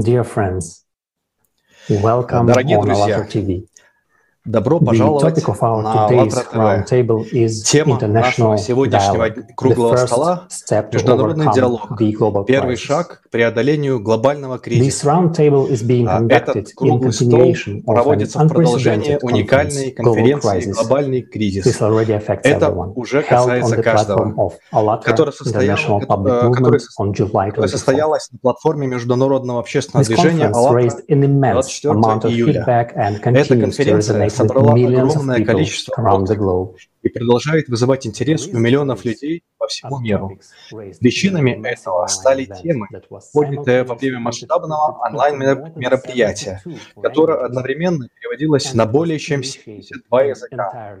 Dear friends, welcome Дорогие on друзья, ALLATRA TV. Добро пожаловать на АЛЛАТРА ТВ. Тема нашего сегодняшнего круглого стола международный диалог, первый шаг к преодолению глобального кризиса. А Этот круглый стол проводится в продолжение уникальной конференции. «Глобальный кризис», Это уже касается каждого, International э, Public которое Movement сос- on July которое 24. состоялось на платформе международного общественного движения «АЛЛАТРА». raised an immense 24 amount of июля. Эта конференция собрала огромное количество откликов и продолжает вызывать интерес у миллионов людей по всему миру. Причинами этого стали темы, поднятые во время масштабного онлайн-мероприятия, которое одновременно переводилось на более чем 72 языка,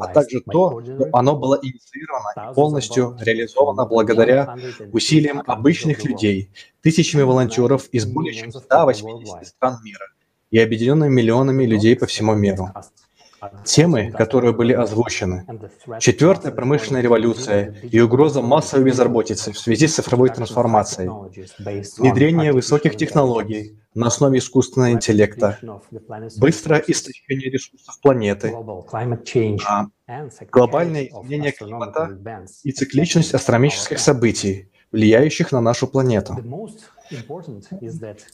а также то, что оно было инициировано и полностью реализовано благодаря усилиям обычных людей, тысячами волонтеров из более чем 180 стран мира и объединенными миллионами людей по всему миру. Темы, которые были озвучены, четвертая промышленная революция и угроза массовой безработицы в связи с цифровой трансформацией, внедрение высоких технологий на основе искусственного интеллекта, быстрое истощение ресурсов планеты, а, глобальное изменение климата и цикличность астрономических событий, влияющих на нашу планету.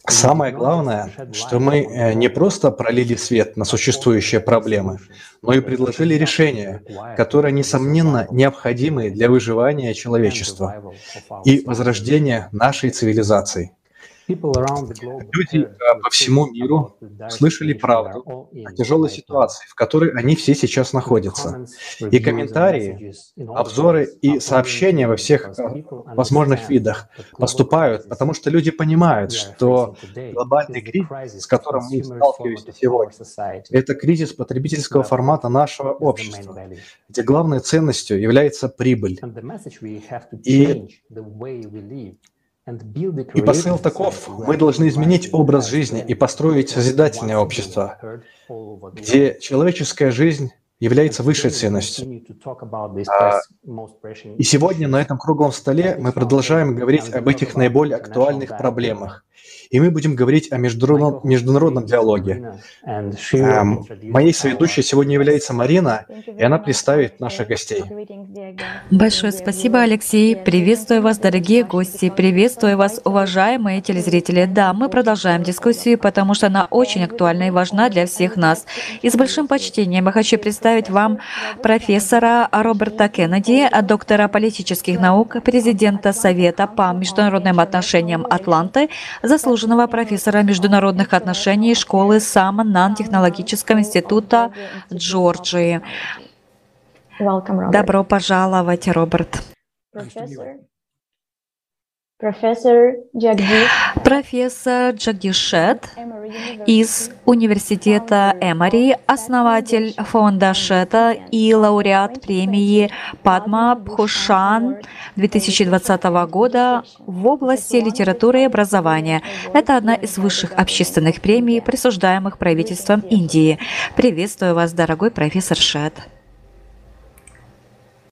Самое главное, что мы э, не просто пролили свет на существующие проблемы, но и предложили решения, которые, несомненно, необходимы для выживания человечества и возрождения нашей цивилизации. Люди э, по всему миру слышали правду о тяжелой ситуации, в которой они все сейчас находятся. И комментарии, обзоры и сообщения во всех э, возможных видах поступают, потому что люди понимают, что глобальный кризис, с которым мы сталкиваемся сегодня, это кризис потребительского формата нашего общества, где главной ценностью является прибыль. И и посыл таков, мы должны изменить образ жизни и построить созидательное общество, где человеческая жизнь является высшей ценностью. А, И сегодня на этом круглом столе мы продолжаем говорить об этих наиболее актуальных проблемах. И мы будем говорить о международном, международном диалоге. Эм, Моей соведущей сегодня является Марина, и она представит наших гостей. Большое спасибо, Алексей. Приветствую вас, дорогие гости. Приветствую вас, уважаемые телезрители. Да, мы продолжаем дискуссию, потому что она очень актуальна и важна для всех нас. И с большим почтением я хочу представить вам профессора Роберта Кеннеди, доктора политических наук, президента Совета по международным отношениям Атланты, заслуженного профессора международных отношений школы Саммон технологического института Джорджии. Добро пожаловать, Роберт. Профессор Джагдиш Профессор Джагдишет из Университета Эмори, основатель фонда Шета и лауреат премии Падма Бхушан 2020 года в области литературы и образования. Это одна из высших общественных премий, присуждаемых правительством Индии. Приветствую вас, дорогой профессор Шет. Uh, our next speaker is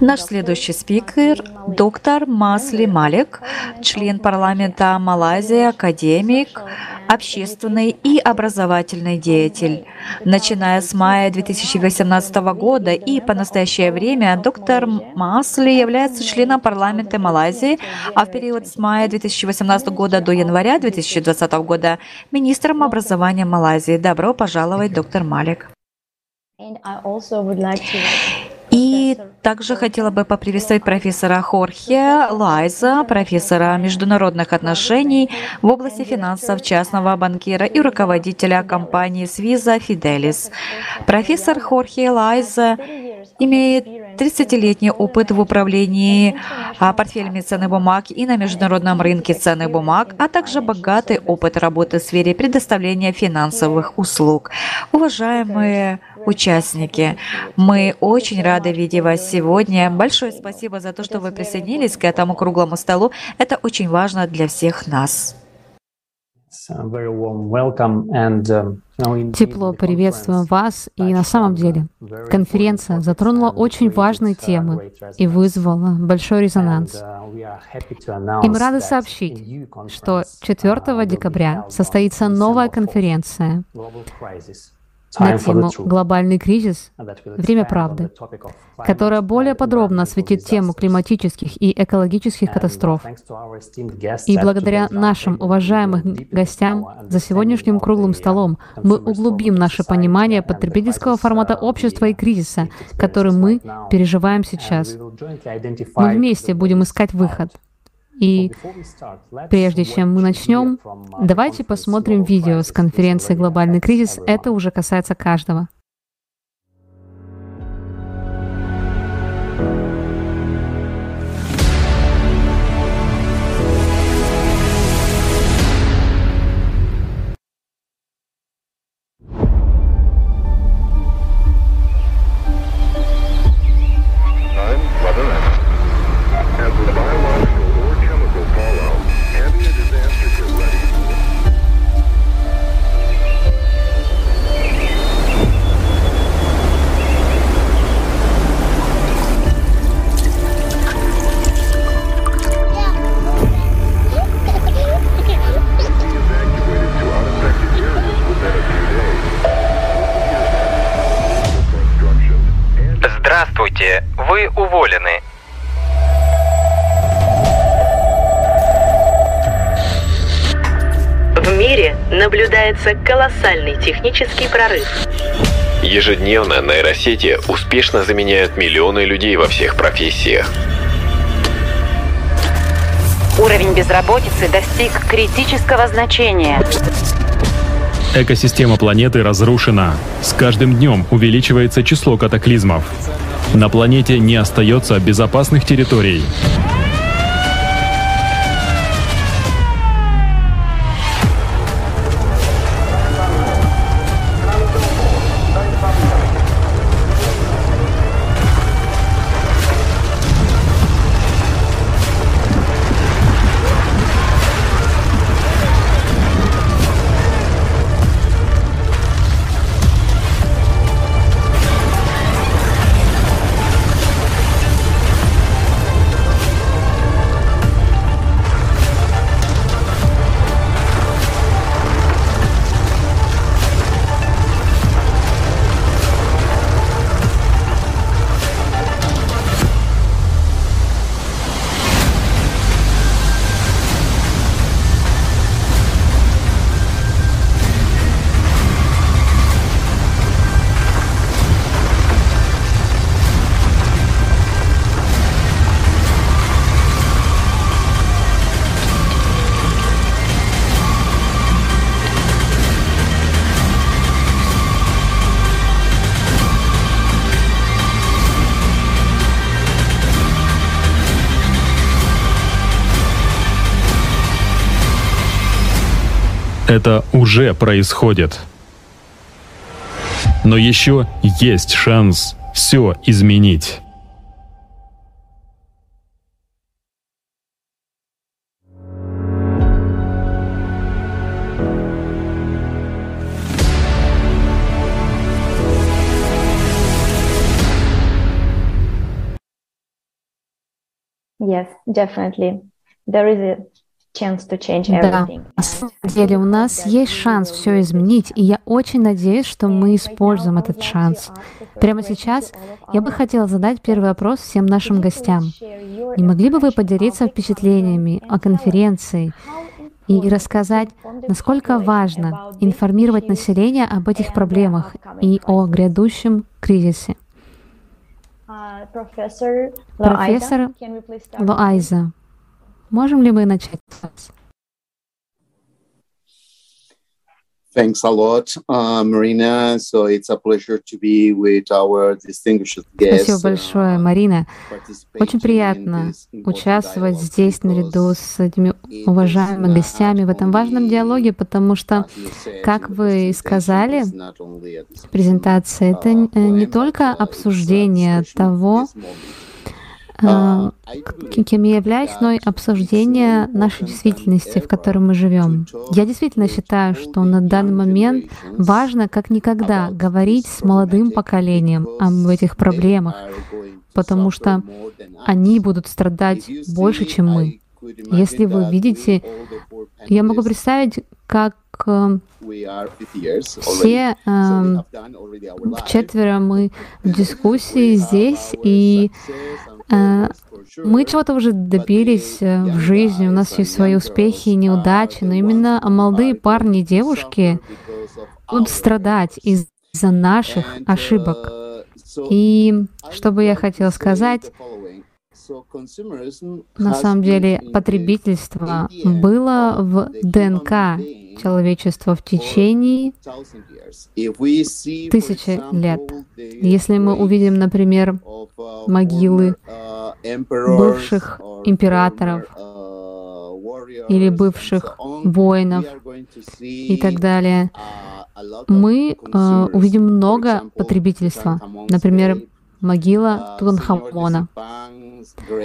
Наш следующий спикер – доктор Масли Малик, член парламента Малайзии, академик, общественный и образовательный деятель. Начиная с мая 2018 года и по настоящее время доктор Масли является членом парламента Малайзии, а в период с мая 2018 года до января 2020 года министром образования Малайзии. Добро пожаловать, доктор Малик. И также хотела бы поприветствовать профессора Хорхе Лайза, профессора международных отношений в области финансов, частного банкира и руководителя компании Свиза Fidelis. Профессор Хорхе Лайза имеет 30-летний опыт в управлении а, портфелями ценных бумаг и на международном рынке ценных бумаг, а также богатый опыт работы в сфере предоставления финансовых услуг. Уважаемые участники, мы очень рады видеть вас сегодня. Большое спасибо за то, что вы присоединились к этому круглому столу. Это очень важно для всех нас. It's a very warm welcome and um, Тепло приветствуем вас, и на самом деле конференция затронула очень важные темы и вызвала большой резонанс. И мы рады сообщить, что 4 декабря состоится новая конференция на тему «Глобальный кризис. Время правды», которая более подробно осветит тему климатических и экологических катастроф. И благодаря нашим уважаемым гостям за сегодняшним круглым столом мы углубим наше понимание потребительского формата общества и кризиса, который мы переживаем сейчас. Мы вместе будем искать выход — и прежде чем мы начнем, давайте посмотрим видео с конференции «Глобальный кризис». Это уже касается каждого. Наблюдается колоссальный технический прорыв. Ежедневно нейросети успешно заменяют миллионы людей во всех профессиях. Уровень безработицы достиг критического значения. Экосистема планеты разрушена. С каждым днем увеличивается число катаклизмов. На планете не остается безопасных территорий. Это уже происходит. Но еще есть шанс все изменить. Yes, definitely. There is a да, на самом деле у нас есть шанс все изменить, и я очень надеюсь, что мы используем этот шанс. Прямо сейчас я бы хотела задать первый вопрос всем нашим гостям. Не могли бы вы поделиться впечатлениями о конференции и рассказать, насколько важно информировать население об этих проблемах и о грядущем кризисе? Профессор Лоайза, Можем ли мы начать? Thanks a lot, uh, Marina. So it's a pleasure to be with our distinguished guests. Спасибо большое, uh, Марина. Очень приятно участвовать здесь наряду с этими уважаемыми гостями в этом важном диалоге, потому что, как вы сказали в презентации, это uh, не только обсуждение того, кем я являюсь, но и обсуждение нашей действительности, в которой мы живем. Я действительно считаю, что на данный момент важно как никогда говорить с молодым поколением об этих проблемах, потому что они будут страдать больше, чем мы. Если вы видите, я могу представить, как э, все э, четверо мы в дискуссии здесь, и мы чего-то уже добились э, в жизни, у нас есть свои успехи и неудачи, но именно молодые парни и девушки будут страдать из-за наших ошибок. И что бы я хотела сказать, на самом деле потребительство было в ДНК человечества в течение тысячи лет. Если мы увидим, например, могилы бывших императоров или бывших воинов и так далее, мы э, увидим много потребительства. Например, могила Тутанхамона,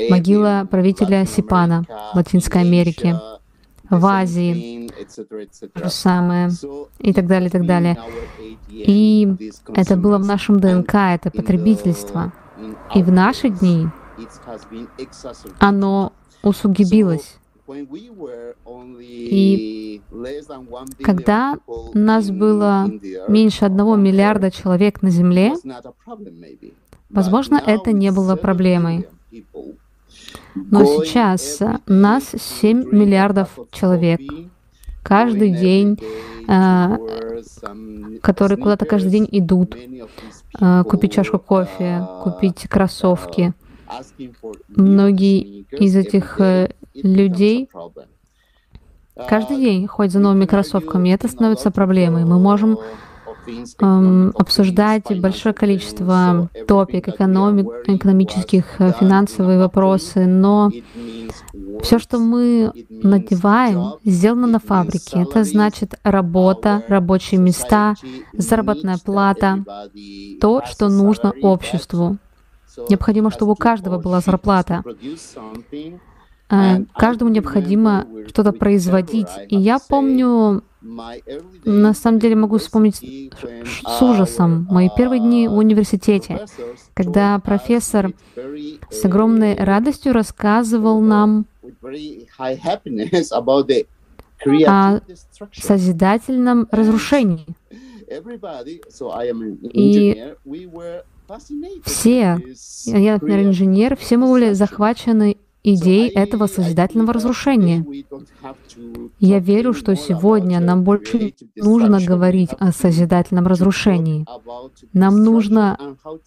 могила правителя Сипана в Латинской Америке, в Азии, то же самое, и так далее, и так далее. И это было в нашем ДНК, это потребительство. И в наши дни оно усугубилось. И когда нас было меньше одного миллиарда человек на Земле, возможно, это не было проблемой. Но сейчас нас 7 миллиардов человек. Каждый день, э, которые куда-то каждый день идут, э, купить чашку кофе, купить кроссовки. Многие из этих э, людей каждый день ходят за новыми кроссовками, и это становится проблемой. Мы можем обсуждать большое количество топик, экономик, экономических, э, финансовые вопросы, но все, что мы надеваем, сделано на фабрике. Это значит работа, рабочие места, заработная плата, то, что нужно обществу. Необходимо, чтобы у каждого была зарплата. Э, каждому необходимо что-то производить. И я помню на самом деле могу вспомнить с ужасом мои первые дни в университете, когда профессор с огромной радостью рассказывал нам о созидательном разрушении. И все, я, например, инженер, все мы были захвачены идей этого созидательного разрушения. Я верю, что сегодня нам больше нужно говорить о созидательном разрушении. Нам нужно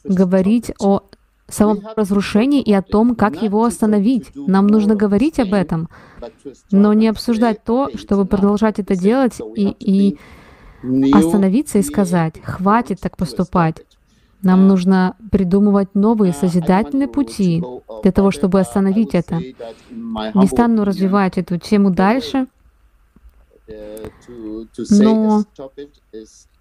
говорить о самом разрушении и о том, как его остановить. Нам нужно говорить об этом, но не обсуждать то, чтобы продолжать это делать и, и остановиться и сказать, хватит так поступать. Нам нужно придумывать новые созидательные пути для того, чтобы остановить это. Не стану развивать эту тему дальше, но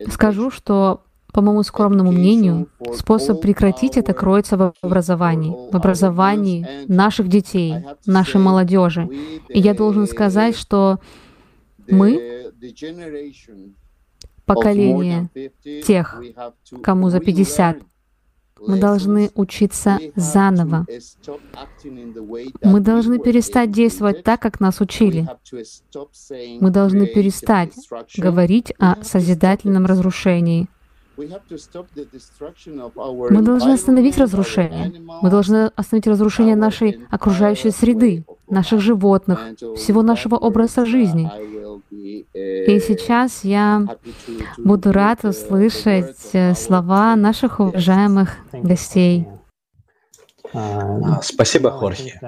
скажу, что, по моему скромному мнению, способ прекратить это кроется в образовании, в образовании наших детей, нашей молодежи. И я должен сказать, что мы поколение тех, кому за 50. Мы должны учиться заново. Мы должны перестать действовать так, как нас учили. Мы должны перестать говорить о созидательном разрушении. Мы должны остановить разрушение. Мы должны остановить разрушение нашей окружающей среды, наших животных, всего нашего образа жизни. И сейчас я буду рад услышать э, слова наших уважаемых гостей. А, спасибо, Хорхе.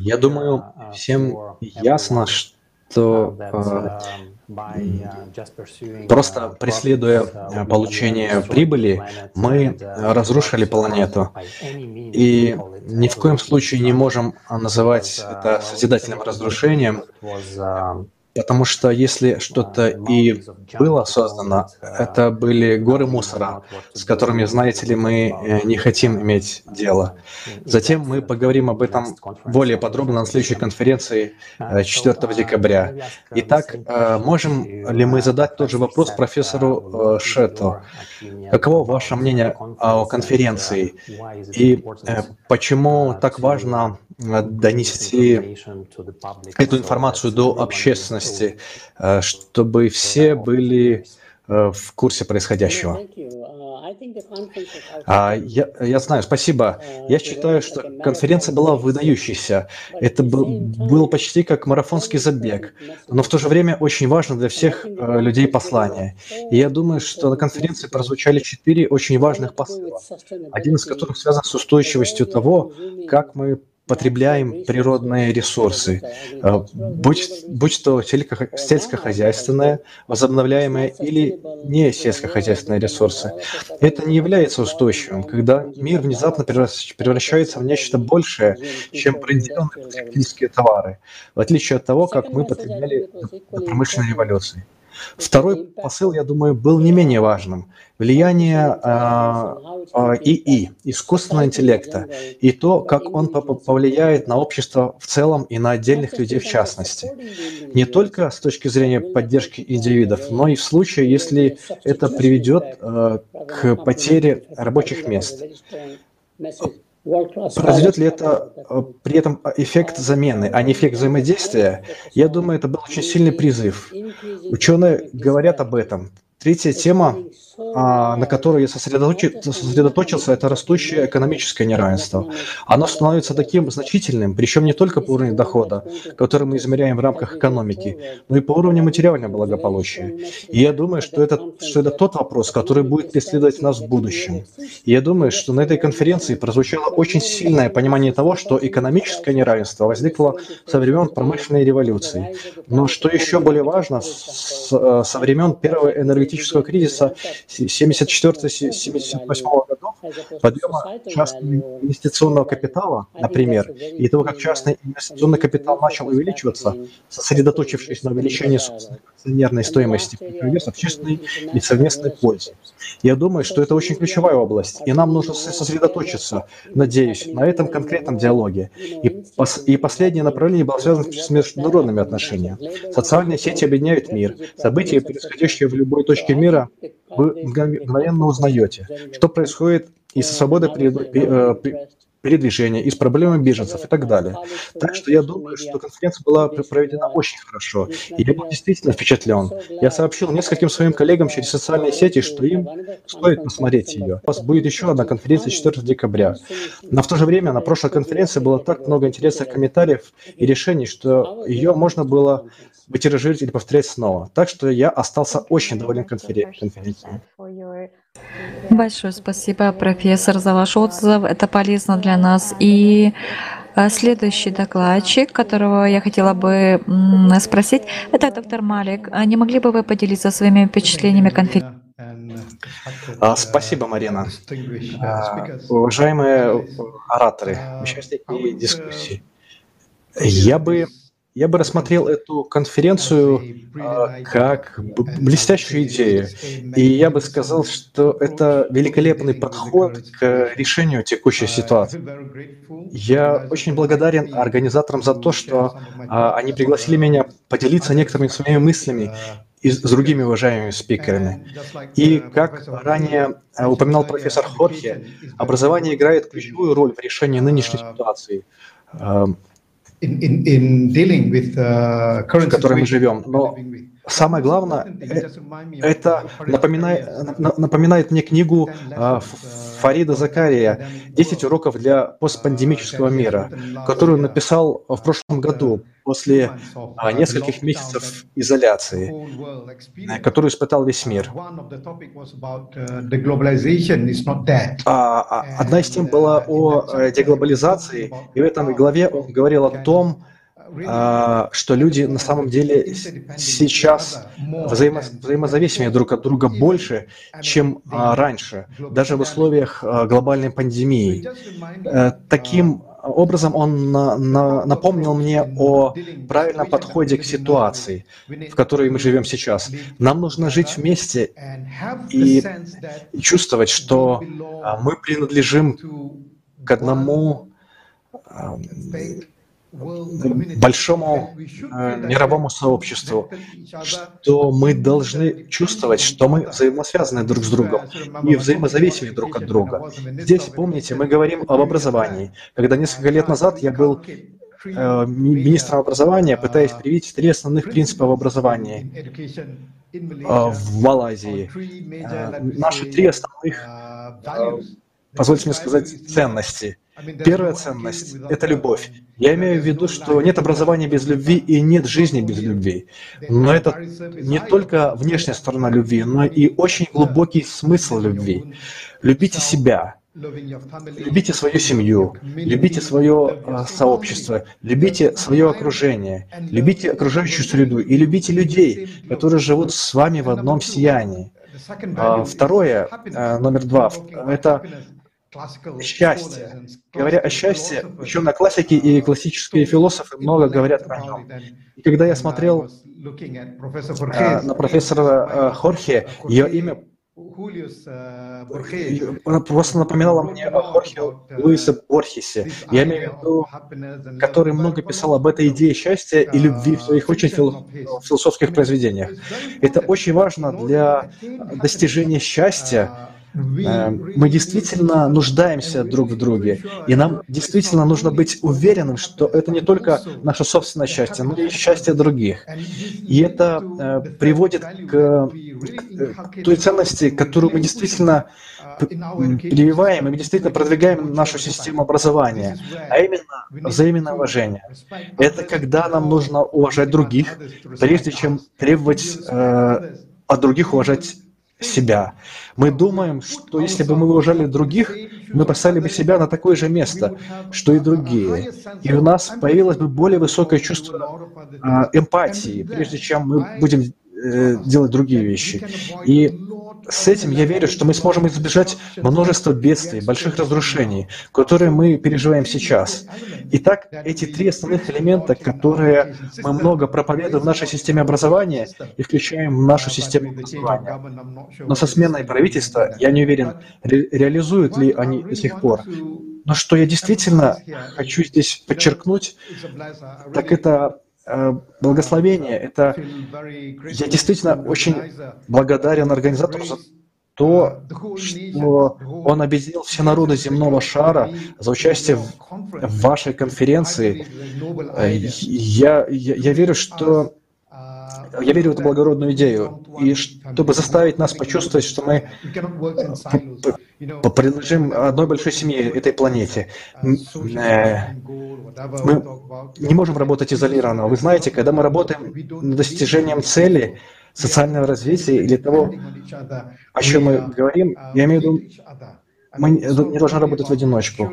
Я думаю, всем ясно, что Просто преследуя э, получение прибыли, мы разрушили планету. И ни в коем случае не можем называть это созидательным разрушением. Потому что если что-то и было создано, это были горы мусора, с которыми, знаете ли, мы э, не хотим иметь дело. Затем мы поговорим об этом более подробно на следующей конференции 4 э, декабря. Итак, э, можем ли мы задать тот же вопрос профессору Шету? Каково ваше мнение о конференции? И почему так важно донести эту информацию до общественности, э, чтобы все были э, в курсе происходящего. А, я, я знаю, спасибо. Я считаю, что конференция была выдающейся. Это был, был почти как марафонский забег, но в то же время очень важно для всех э, людей послание. И я думаю, что на конференции прозвучали четыре очень важных посыла, один из которых связан с устойчивостью того, как мы потребляем природные ресурсы, э, будь, будь то сельскохозяйственные, возобновляемые или не сельскохозяйственные ресурсы. Это не является устойчивым, когда мир внезапно превращается в нечто большее, чем определенные потребительские товары, в отличие от того, как мы потребляли до промышленной революции. Второй посыл, я думаю, был не менее важным. Влияние э, ИИ, искусственного интеллекта, и то, как он повлияет на общество в целом и на отдельных людей в частности. Не только с точки зрения поддержки индивидов, но и в случае, если это приведет э, к потере рабочих мест. Произойдет ли это э, при этом эффект замены, а не эффект взаимодействия? Я думаю, это был очень сильный призыв. Ученые говорят об этом. Третья тема на которой я сосредоточился, это растущее экономическое неравенство. Оно становится таким значительным, причем не только по уровню дохода, который мы измеряем в рамках экономики, но и по уровню материального благополучия. И я думаю, что это, что это тот вопрос, который будет преследовать нас в будущем. И я думаю, что на этой конференции прозвучало очень сильное понимание того, что экономическое неравенство возникло со времен промышленной революции. Но что еще более важно, с, со времен первого энергетического кризиса 74-78 годов подъема частного инвестиционного капитала, например, и того, как частный инвестиционный капитал начал увеличиваться, сосредоточившись на увеличении акционерной стоимости прогресс общественной и совместной пользы. Я думаю, что это очень ключевая область, и нам нужно сосредоточиться, надеюсь, на этом конкретном диалоге. И, пос и последнее направление было связано с международными отношениями. Социальные сети объединяют мир. События, происходящие в любой точке мира, вы мгновенно узнаете, что происходит и со свободой э, передвижения, и с проблемами беженцев и так далее. Так что я думаю, что конференция была проведена очень хорошо, и я был действительно впечатлен. Я сообщил нескольким своим коллегам через социальные сети, что им стоит посмотреть ее. У вас будет еще одна конференция 4 декабря. Но в то же время на прошлой конференции было так много интересных комментариев и решений, что ее можно было вытиражировать или повторять снова. Так что я остался очень доволен конференцией. Большое спасибо, профессор, за ваш отзыв. Это полезно для нас. И э, следующий докладчик, которого я хотела бы спросить, это доктор Малик. А не могли бы вы поделиться своими впечатлениями конференции? А, спасибо, Марина. А, уважаемые ораторы, участники дискуссии, я бы я бы рассмотрел эту конференцию э, как блестящую идею. И я бы сказал, что это великолепный подход к решению текущей ситуации. Я очень благодарен организаторам за то, что э, они пригласили меня поделиться некоторыми своими мыслями и с другими уважаемыми спикерами. И как ранее упоминал профессор Хорхе, образование играет ключевую роль в решении нынешней ситуации в которой мы живем. Но самое главное, это напоминает, напоминает мне книгу uh, Фарида Закария «10 уроков для постпандемического мира», которую написал в прошлом году после а, нескольких месяцев изоляции, э, которую испытал весь мир. А, а, одна из тем была о э, деглобализации, и в этом главе он говорил о том, что люди на самом деле сейчас взаимо, взаимозависимы друг от друга больше, чем раньше, даже в условиях глобальной пандемии. Таким образом он на, на, напомнил мне о правильном подходе к ситуации, в которой мы живем сейчас. Нам нужно жить вместе и чувствовать, что а, мы принадлежим к одному большому э, мировому сообществу, что мы должны чувствовать, что мы взаимосвязаны друг с другом и взаимозависимы друг от друга. Здесь, помните, мы говорим об образовании. Когда несколько лет назад я был э, министром образования, пытаясь привить три основных принципа в образовании э, в Малайзии. Наши три основных, позвольте мне сказать, ценности – Первая ценность — это любовь. Я имею в виду, что нет образования без любви и нет жизни без любви. Но это не только внешняя сторона любви, но и очень глубокий смысл любви. Любите себя, Любите свою семью, любите свое э, сообщество, любите свое окружение, любите окружающую среду и любите людей, которые живут с вами в одном сиянии. А, второе, э, номер два, это Счастье. Говоря о счастье, ученые классики и классические философы много говорят о нем. И когда я смотрел э, на профессора э, Хорхе, ее имя она просто напоминала мне о Хорхе Луисе Борхесе. Я имею в виду, который много писал об этой идее счастья и любви в своих очень философских произведениях. Это очень важно для достижения счастья, Э, мы действительно нуждаемся друг в друге, и нам действительно нужно быть уверенным, что это не только наше собственное счастье, но и счастье других. И это э, приводит к, к той ценности, которую мы действительно прививаем, и мы действительно продвигаем нашу систему образования, а именно взаимное уважение. Это когда нам нужно уважать других, прежде чем требовать э, от других уважать себя. Мы думаем, что если бы мы уважали других, мы поставили бы себя на такое же место, что и другие. И у нас появилось бы более высокое чувство э, эмпатии, прежде чем мы будем э, делать другие вещи. И с этим я верю, что мы сможем избежать множества бедствий, больших разрушений, которые мы переживаем сейчас. Итак, эти три основных элемента, которые мы много проповедуем в нашей системе образования и включаем в нашу систему образования. Но со сменой правительства, я не уверен, ре реализуют ли они до сих пор. Но что я действительно хочу здесь подчеркнуть, так это благословение. Это я действительно очень благодарен организатору за то, что он объединил все народы земного шара за участие в, в вашей конференции. Э, я, я, я верю, что я верю в эту благородную идею. И чтобы заставить нас почувствовать, что мы принадлежим одной большой семье, этой планете, э, мы не можем работать изолированно. Вы знаете, когда мы работаем над достижением цели, социального развития или того, о чем мы говорим, я имею в виду, мы не должны работать в одиночку.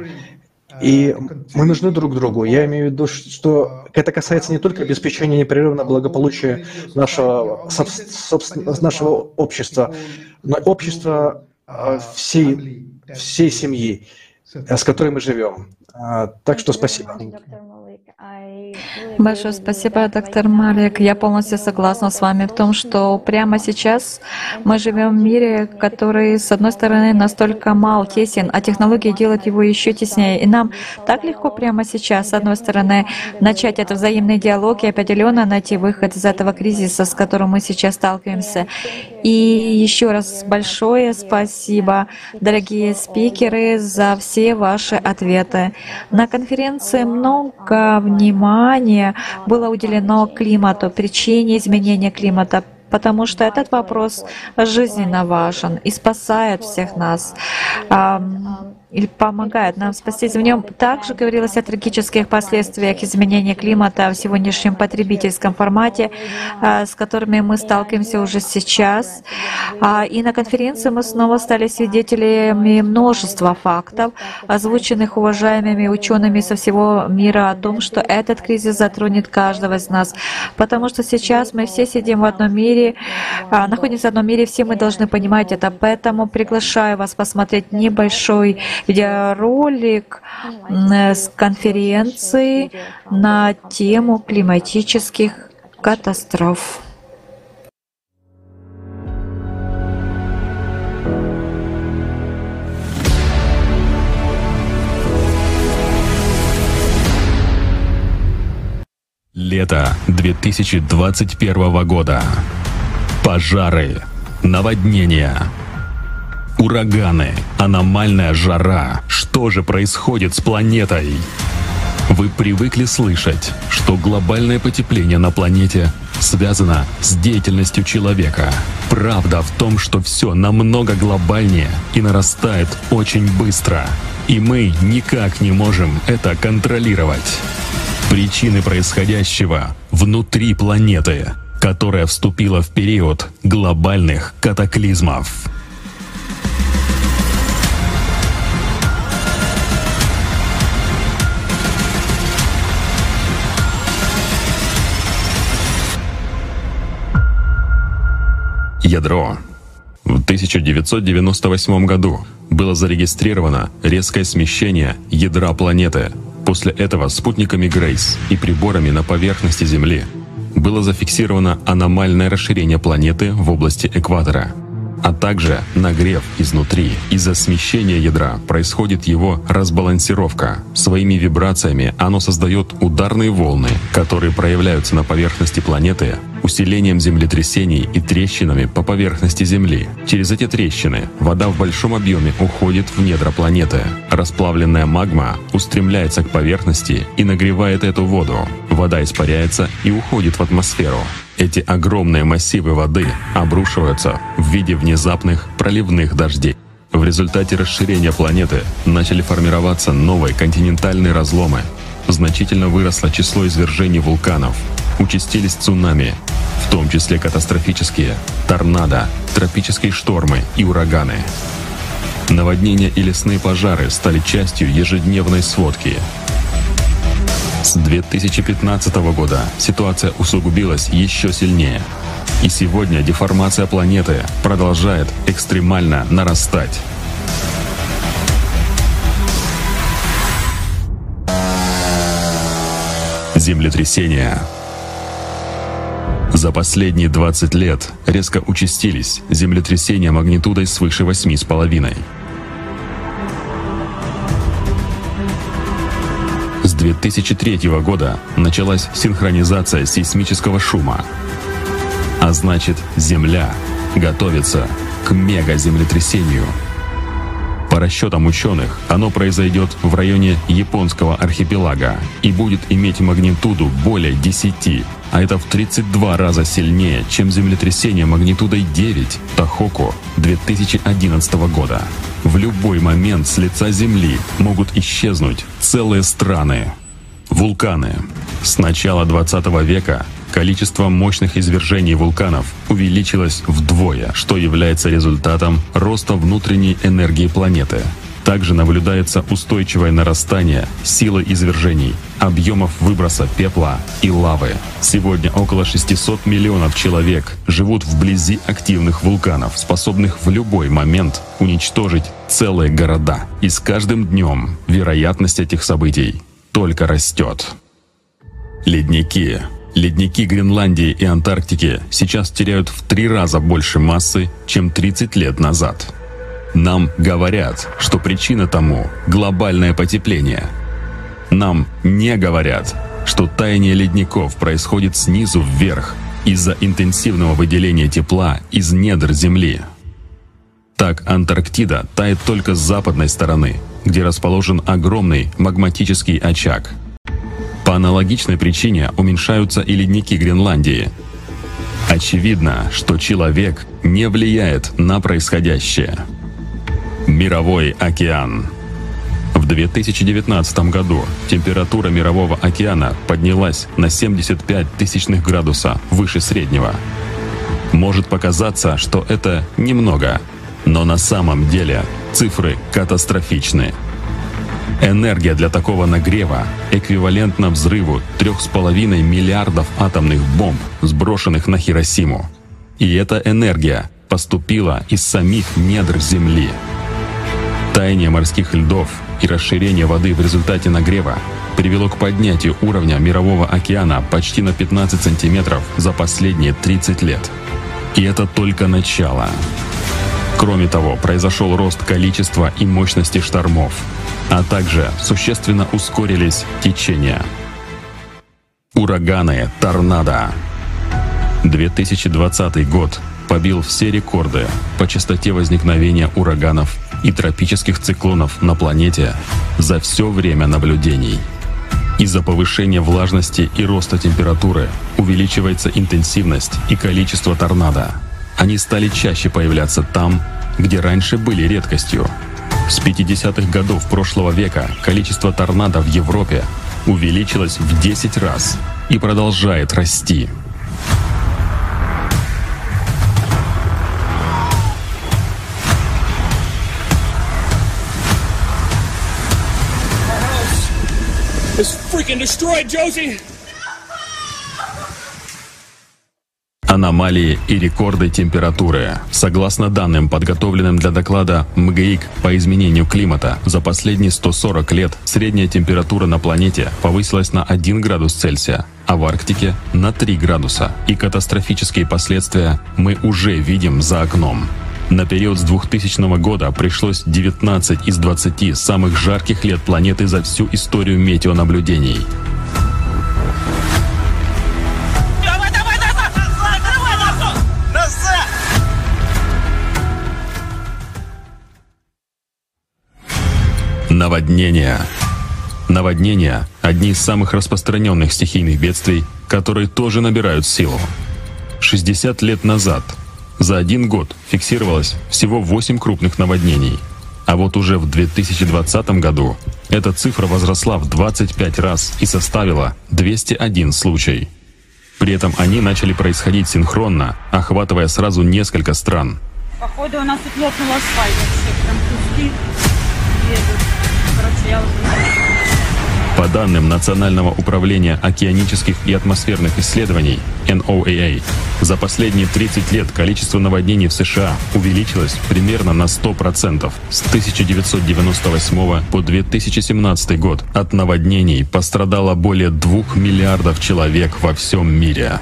И мы нужны друг другу. Я имею в виду, что это касается не только обеспечения непрерывного благополучия нашего, собственно, нашего общества, но и общества а, всей, всей семьи, с которой мы живем. А, так что спасибо. Большое спасибо, доктор Малик. Я полностью согласна с вами в том, что прямо сейчас мы живем в мире, который, с одной стороны, настолько мал, тесен, а технологии делают его еще теснее. И нам так легко прямо сейчас, с одной стороны, начать этот взаимный диалог и определенно найти выход из этого кризиса, с которым мы сейчас сталкиваемся. И еще раз большое спасибо, дорогие спикеры, за все ваши ответы. На конференции много внимания было уделено климату, причине изменения климата, потому что этот вопрос жизненно важен и спасает всех нас или помогает нам спастись. В нем также говорилось о трагических последствиях изменения климата в сегодняшнем потребительском формате, а, с которыми мы сталкиваемся уже сейчас. А, и на конференции мы снова стали свидетелями множества фактов, озвученных уважаемыми учеными со всего мира о том, что этот кризис затронет каждого из нас. Потому что сейчас мы все сидим в одном мире, а, находимся в одном мире, все мы должны понимать это. Поэтому приглашаю вас посмотреть небольшой видеоролик с конференции на тему климатических катастроф. Лето 2021 года. Пожары, наводнения, ураганы, аномальная жара. Что же происходит с планетой? Вы привыкли слышать, что глобальное потепление на планете связано с деятельностью человека. Правда в том, что все намного глобальнее и нарастает очень быстро. И мы никак не можем это контролировать. Причины происходящего внутри планеты, которая вступила в период глобальных катаклизмов. Ядро. В 1998 году было зарегистрировано резкое смещение ядра планеты – После этого спутниками Грейс и приборами на поверхности Земли было зафиксировано аномальное расширение планеты в области экватора, а также нагрев изнутри. Из-за смещения ядра происходит его разбалансировка. Своими вибрациями оно создает ударные волны, которые проявляются на поверхности планеты усилением землетрясений и трещинами по поверхности Земли. Через эти трещины вода в большом объеме уходит в недра планеты. Расплавленная магма устремляется к поверхности и нагревает эту воду. Вода испаряется и уходит в атмосферу. Эти огромные массивы воды обрушиваются в виде внезапных проливных дождей. В результате расширения планеты начали формироваться новые континентальные разломы. Значительно выросло число извержений вулканов, участились цунами, в том числе катастрофические, торнадо, тропические штормы и ураганы. Наводнения и лесные пожары стали частью ежедневной сводки. С 2015 года ситуация усугубилась еще сильнее. И сегодня деформация планеты продолжает экстремально нарастать. Землетрясения за последние 20 лет резко участились землетрясения магнитудой свыше 8,5. С 2003 года началась синхронизация сейсмического шума. А значит, Земля готовится к мегаземлетрясению. По расчетам ученых, оно произойдет в районе японского архипелага и будет иметь магнитуду более 10 а это в 32 раза сильнее, чем землетрясение магнитудой 9 Тахоку 2011 года. В любой момент с лица Земли могут исчезнуть целые страны. Вулканы. С начала 20 века количество мощных извержений вулканов увеличилось вдвое, что является результатом роста внутренней энергии планеты – также наблюдается устойчивое нарастание силы извержений, объемов выброса пепла и лавы. Сегодня около 600 миллионов человек живут вблизи активных вулканов, способных в любой момент уничтожить целые города. И с каждым днем вероятность этих событий только растет. Ледники. Ледники Гренландии и Антарктики сейчас теряют в три раза больше массы, чем 30 лет назад. Нам говорят, что причина тому – глобальное потепление. Нам не говорят, что таяние ледников происходит снизу вверх из-за интенсивного выделения тепла из недр Земли. Так Антарктида тает только с западной стороны, где расположен огромный магматический очаг. По аналогичной причине уменьшаются и ледники Гренландии. Очевидно, что человек не влияет на происходящее. Мировой океан. В 2019 году температура Мирового океана поднялась на 75 тысячных градуса выше среднего. Может показаться, что это немного, но на самом деле цифры катастрофичны. Энергия для такого нагрева эквивалентна взрыву 3,5 миллиардов атомных бомб, сброшенных на Хиросиму. И эта энергия поступила из самих недр Земли – Таяние морских льдов и расширение воды в результате нагрева привело к поднятию уровня мирового океана почти на 15 сантиметров за последние 30 лет. И это только начало. Кроме того, произошел рост количества и мощности штормов, а также существенно ускорились течения. Ураганы, торнадо. 2020 год побил все рекорды по частоте возникновения ураганов и тропических циклонов на планете за все время наблюдений. Из-за повышения влажности и роста температуры увеличивается интенсивность и количество торнадо. Они стали чаще появляться там, где раньше были редкостью. С 50-х годов прошлого века количество торнадо в Европе увеличилось в 10 раз и продолжает расти. is freaking destroyed, Josie! Аномалии и рекорды температуры. Согласно данным, подготовленным для доклада МГИК по изменению климата, за последние 140 лет средняя температура на планете повысилась на 1 градус Цельсия, а в Арктике на 3 градуса. И катастрофические последствия мы уже видим за окном. На период с 2000 года пришлось 19 из 20 самых жарких лет планеты за всю историю метеонаблюдений. Наводнения. Наводнения – одни из самых распространенных стихийных бедствий, которые тоже набирают силу. 60 лет назад за один год фиксировалось всего 8 крупных наводнений, а вот уже в 2020 году эта цифра возросла в 25 раз и составила 201 случай. При этом они начали происходить синхронно, охватывая сразу несколько стран. Походу у нас тут лопнул асфальт, все прям куски По данным Национального управления океанических и атмосферных исследований NOAA, за последние 30 лет количество наводнений в США увеличилось примерно на 100%. С 1998 по 2017 год от наводнений пострадало более 2 миллиардов человек во всем мире.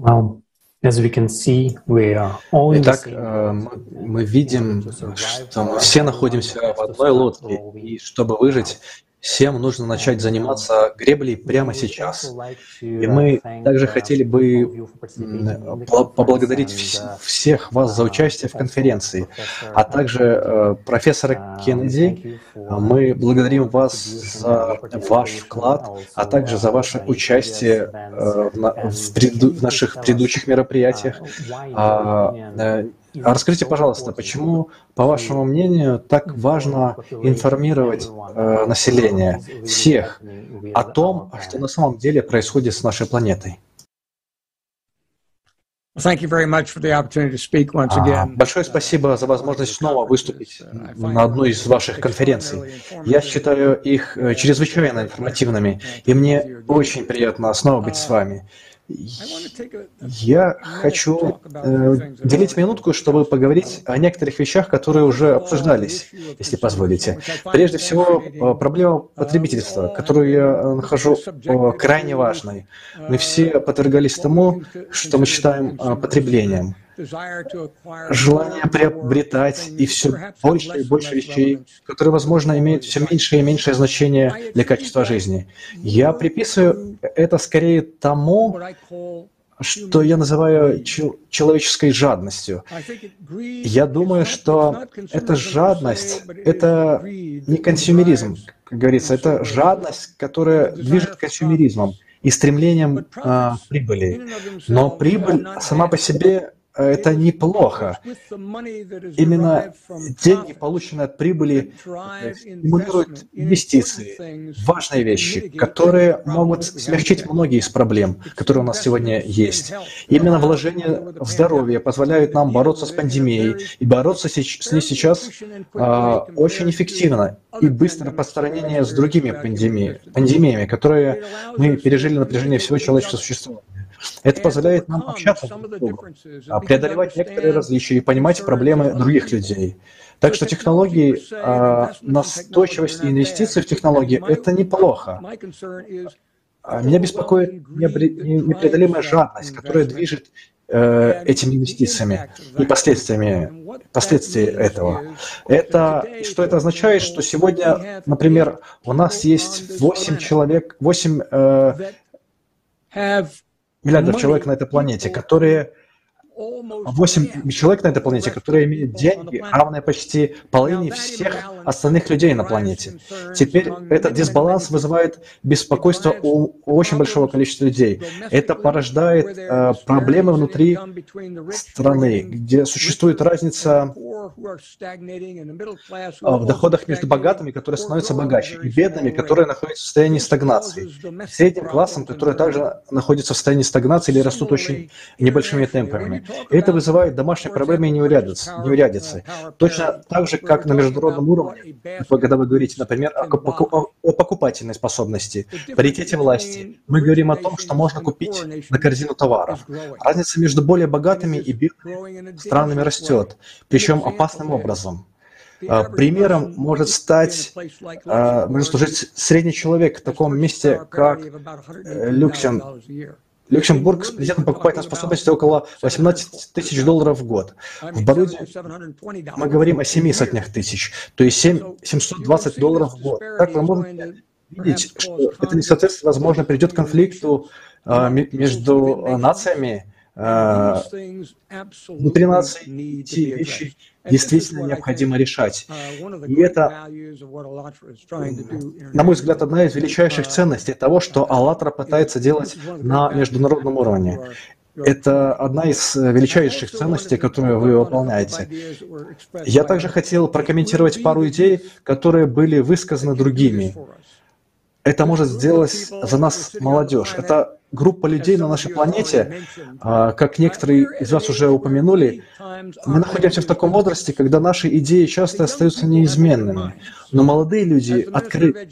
Well, as we can see, we are all Итак, э, мы видим, что мы все находимся в одной лодке, и чтобы выжить, всем нужно начать заниматься греблей прямо сейчас. И мы также хотели бы поблагодарить вс- всех вас за участие в конференции, а также э, профессора Кеннеди. Мы благодарим вас за ваш вклад, а также за ваше участие э, в наших предыдущих мероприятиях. А, а Расскажите, пожалуйста, почему, по вашему мнению, так важно информировать э, население, всех, о том, что на самом деле происходит с нашей планетой? Thank you very much for the opportunity to speak once А, again. Большое спасибо за возможность снова выступить на одной из ваших конференций. Я считаю их э, чрезвычайно информативными, и мне очень приятно снова быть с вами. Я хочу э, делить минутку, чтобы поговорить о некоторых вещах, которые уже обсуждались, если позволите. Прежде всего, э, проблема потребительства, которую я э, нахожу э, крайне важной. Мы все подвергались тому, что мы считаем потреблением. Желание приобретать и все больше и больше вещей, которые, возможно, имеют все меньшее и меньшее значение для качества жизни. Я приписываю это скорее тому, что я называю чел- человеческой жадностью. Я думаю, что эта жадность — это не консюмеризм, как говорится, это жадность, которая движет консюмеризмом и стремлением а, прибыли. Но прибыль сама по себе это неплохо. Именно деньги, полученные от прибыли, стимулируют инвестиции, важные вещи, которые могут смягчить многие из проблем, которые у нас сегодня есть. Именно вложение в здоровье позволяет нам бороться с пандемией, и бороться с ней сейчас а, очень эффективно и быстрое распространение с другими пандемиями, пандемиями, которые мы пережили напряжение всего человеческого существования. Это позволяет нам общаться друг с другом, а, преодолевать некоторые различия и понимать проблемы других людей. Так что технологии, а, настойчивость и инвестиции в технологии – это неплохо. А, меня беспокоит непреодолимая жадность, которая движет э, этими инвестициями и последствиями, последствия этого. Это, что это означает, что сегодня, например, у нас есть 8 человек, 8 э, миллиардов человек на этой планете, которые 8 человек на этой планете, которые имеют деньги, равные почти половине всех остальных людей на планете. Теперь этот дисбаланс вызывает беспокойство у очень большого количества людей. Это порождает э, проблемы внутри страны, где существует разница в доходах между богатыми, которые становятся богаче, и бедными, которые находятся в состоянии стагнации. Средним классом, которые также находятся в состоянии стагнации или растут очень небольшими темпами. Это вызывает домашние проблемы и неурядицы. Точно так же, как на международном уровне, когда вы говорите, например, о покупательной способности, паритете власти, мы говорим о том, что можно купить на корзину товаров. Разница между более богатыми и бедными странами растет, причем опасным образом. А, примером может стать, а, может служить средний человек в таком месте, как э, Люксем, Люксембург с президентом покупательной способностью около 18 тысяч долларов в год. В Баруде мы говорим о 7 сотнях тысяч, то есть 7, 720 долларов в год. Так вы можете видеть, что это несоответствие, возможно, придет к конфликту между нациями, э, внутри наций эти вещи действительно необходимо решать. И это, на мой взгляд, одна из величайших ценностей того, что АЛЛАТРА пытается делать на международном уровне. Это одна из величайших ценностей, которую вы выполняете. Я также хотел прокомментировать пару идей, которые были высказаны другими. Это может сделать за нас молодежь. Это группа людей на нашей планете, а, как некоторые из вас уже упомянули, мы находимся в таком возрасте, когда наши идеи часто остаются неизменными. Но молодые люди открыты.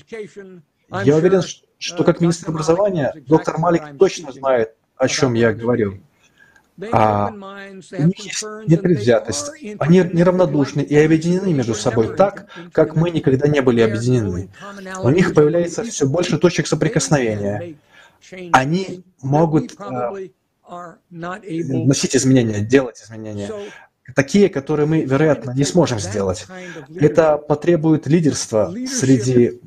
Я уверен, что как министр образования доктор Малик точно знает, о чем я говорю. А, у них есть непредвзятость, они неравнодушны и объединены между собой так, как мы никогда не были объединены. У них появляется все больше точек соприкосновения они могут э, вносить изменения, делать изменения, такие, которые мы, вероятно, не сможем сделать. Это потребует лидерства среди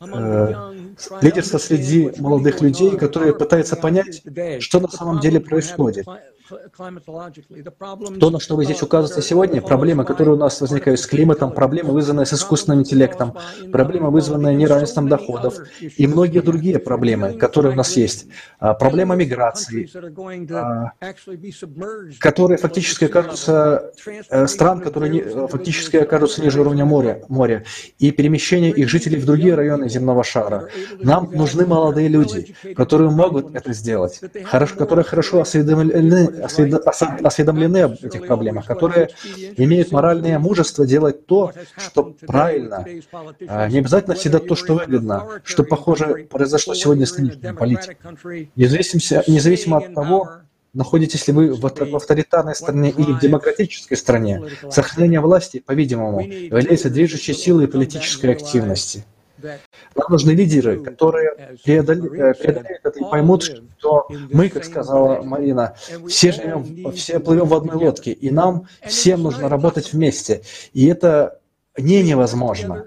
э, лидерство среди молодых людей, которые пытаются понять, что на самом деле происходит. То, на что вы здесь указываете сегодня, проблемы, которые у нас возникают с климатом, проблемы, вызванные с искусственным интеллектом, проблемы, вызванные неравенством доходов и многие другие проблемы, которые у нас есть. А, проблема миграции, а, которые фактически окажутся, э, стран, которые фактически окажутся ниже уровня моря, моря, и перемещение их жителей в другие районы земного шара. Нам нужны молодые люди, которые могут это сделать, которые хорошо осведомлены осведомлены об этих проблемах, которые имеют моральное мужество делать то, что правильно, а не обязательно всегда то, что выгодно, что, похоже, произошло сегодня с нынешней политикой. Независимо, от того, находитесь ли вы в авторитарной стране или в демократической стране, сохранение власти, по-видимому, является движущей силой политической активности. Нам нужны лидеры, которые преодолеют, преодолеют это и поймут, что мы, как сказала Марина, все живем, все плывем в одной лодке, и нам всем нужно работать вместе. И это не невозможно.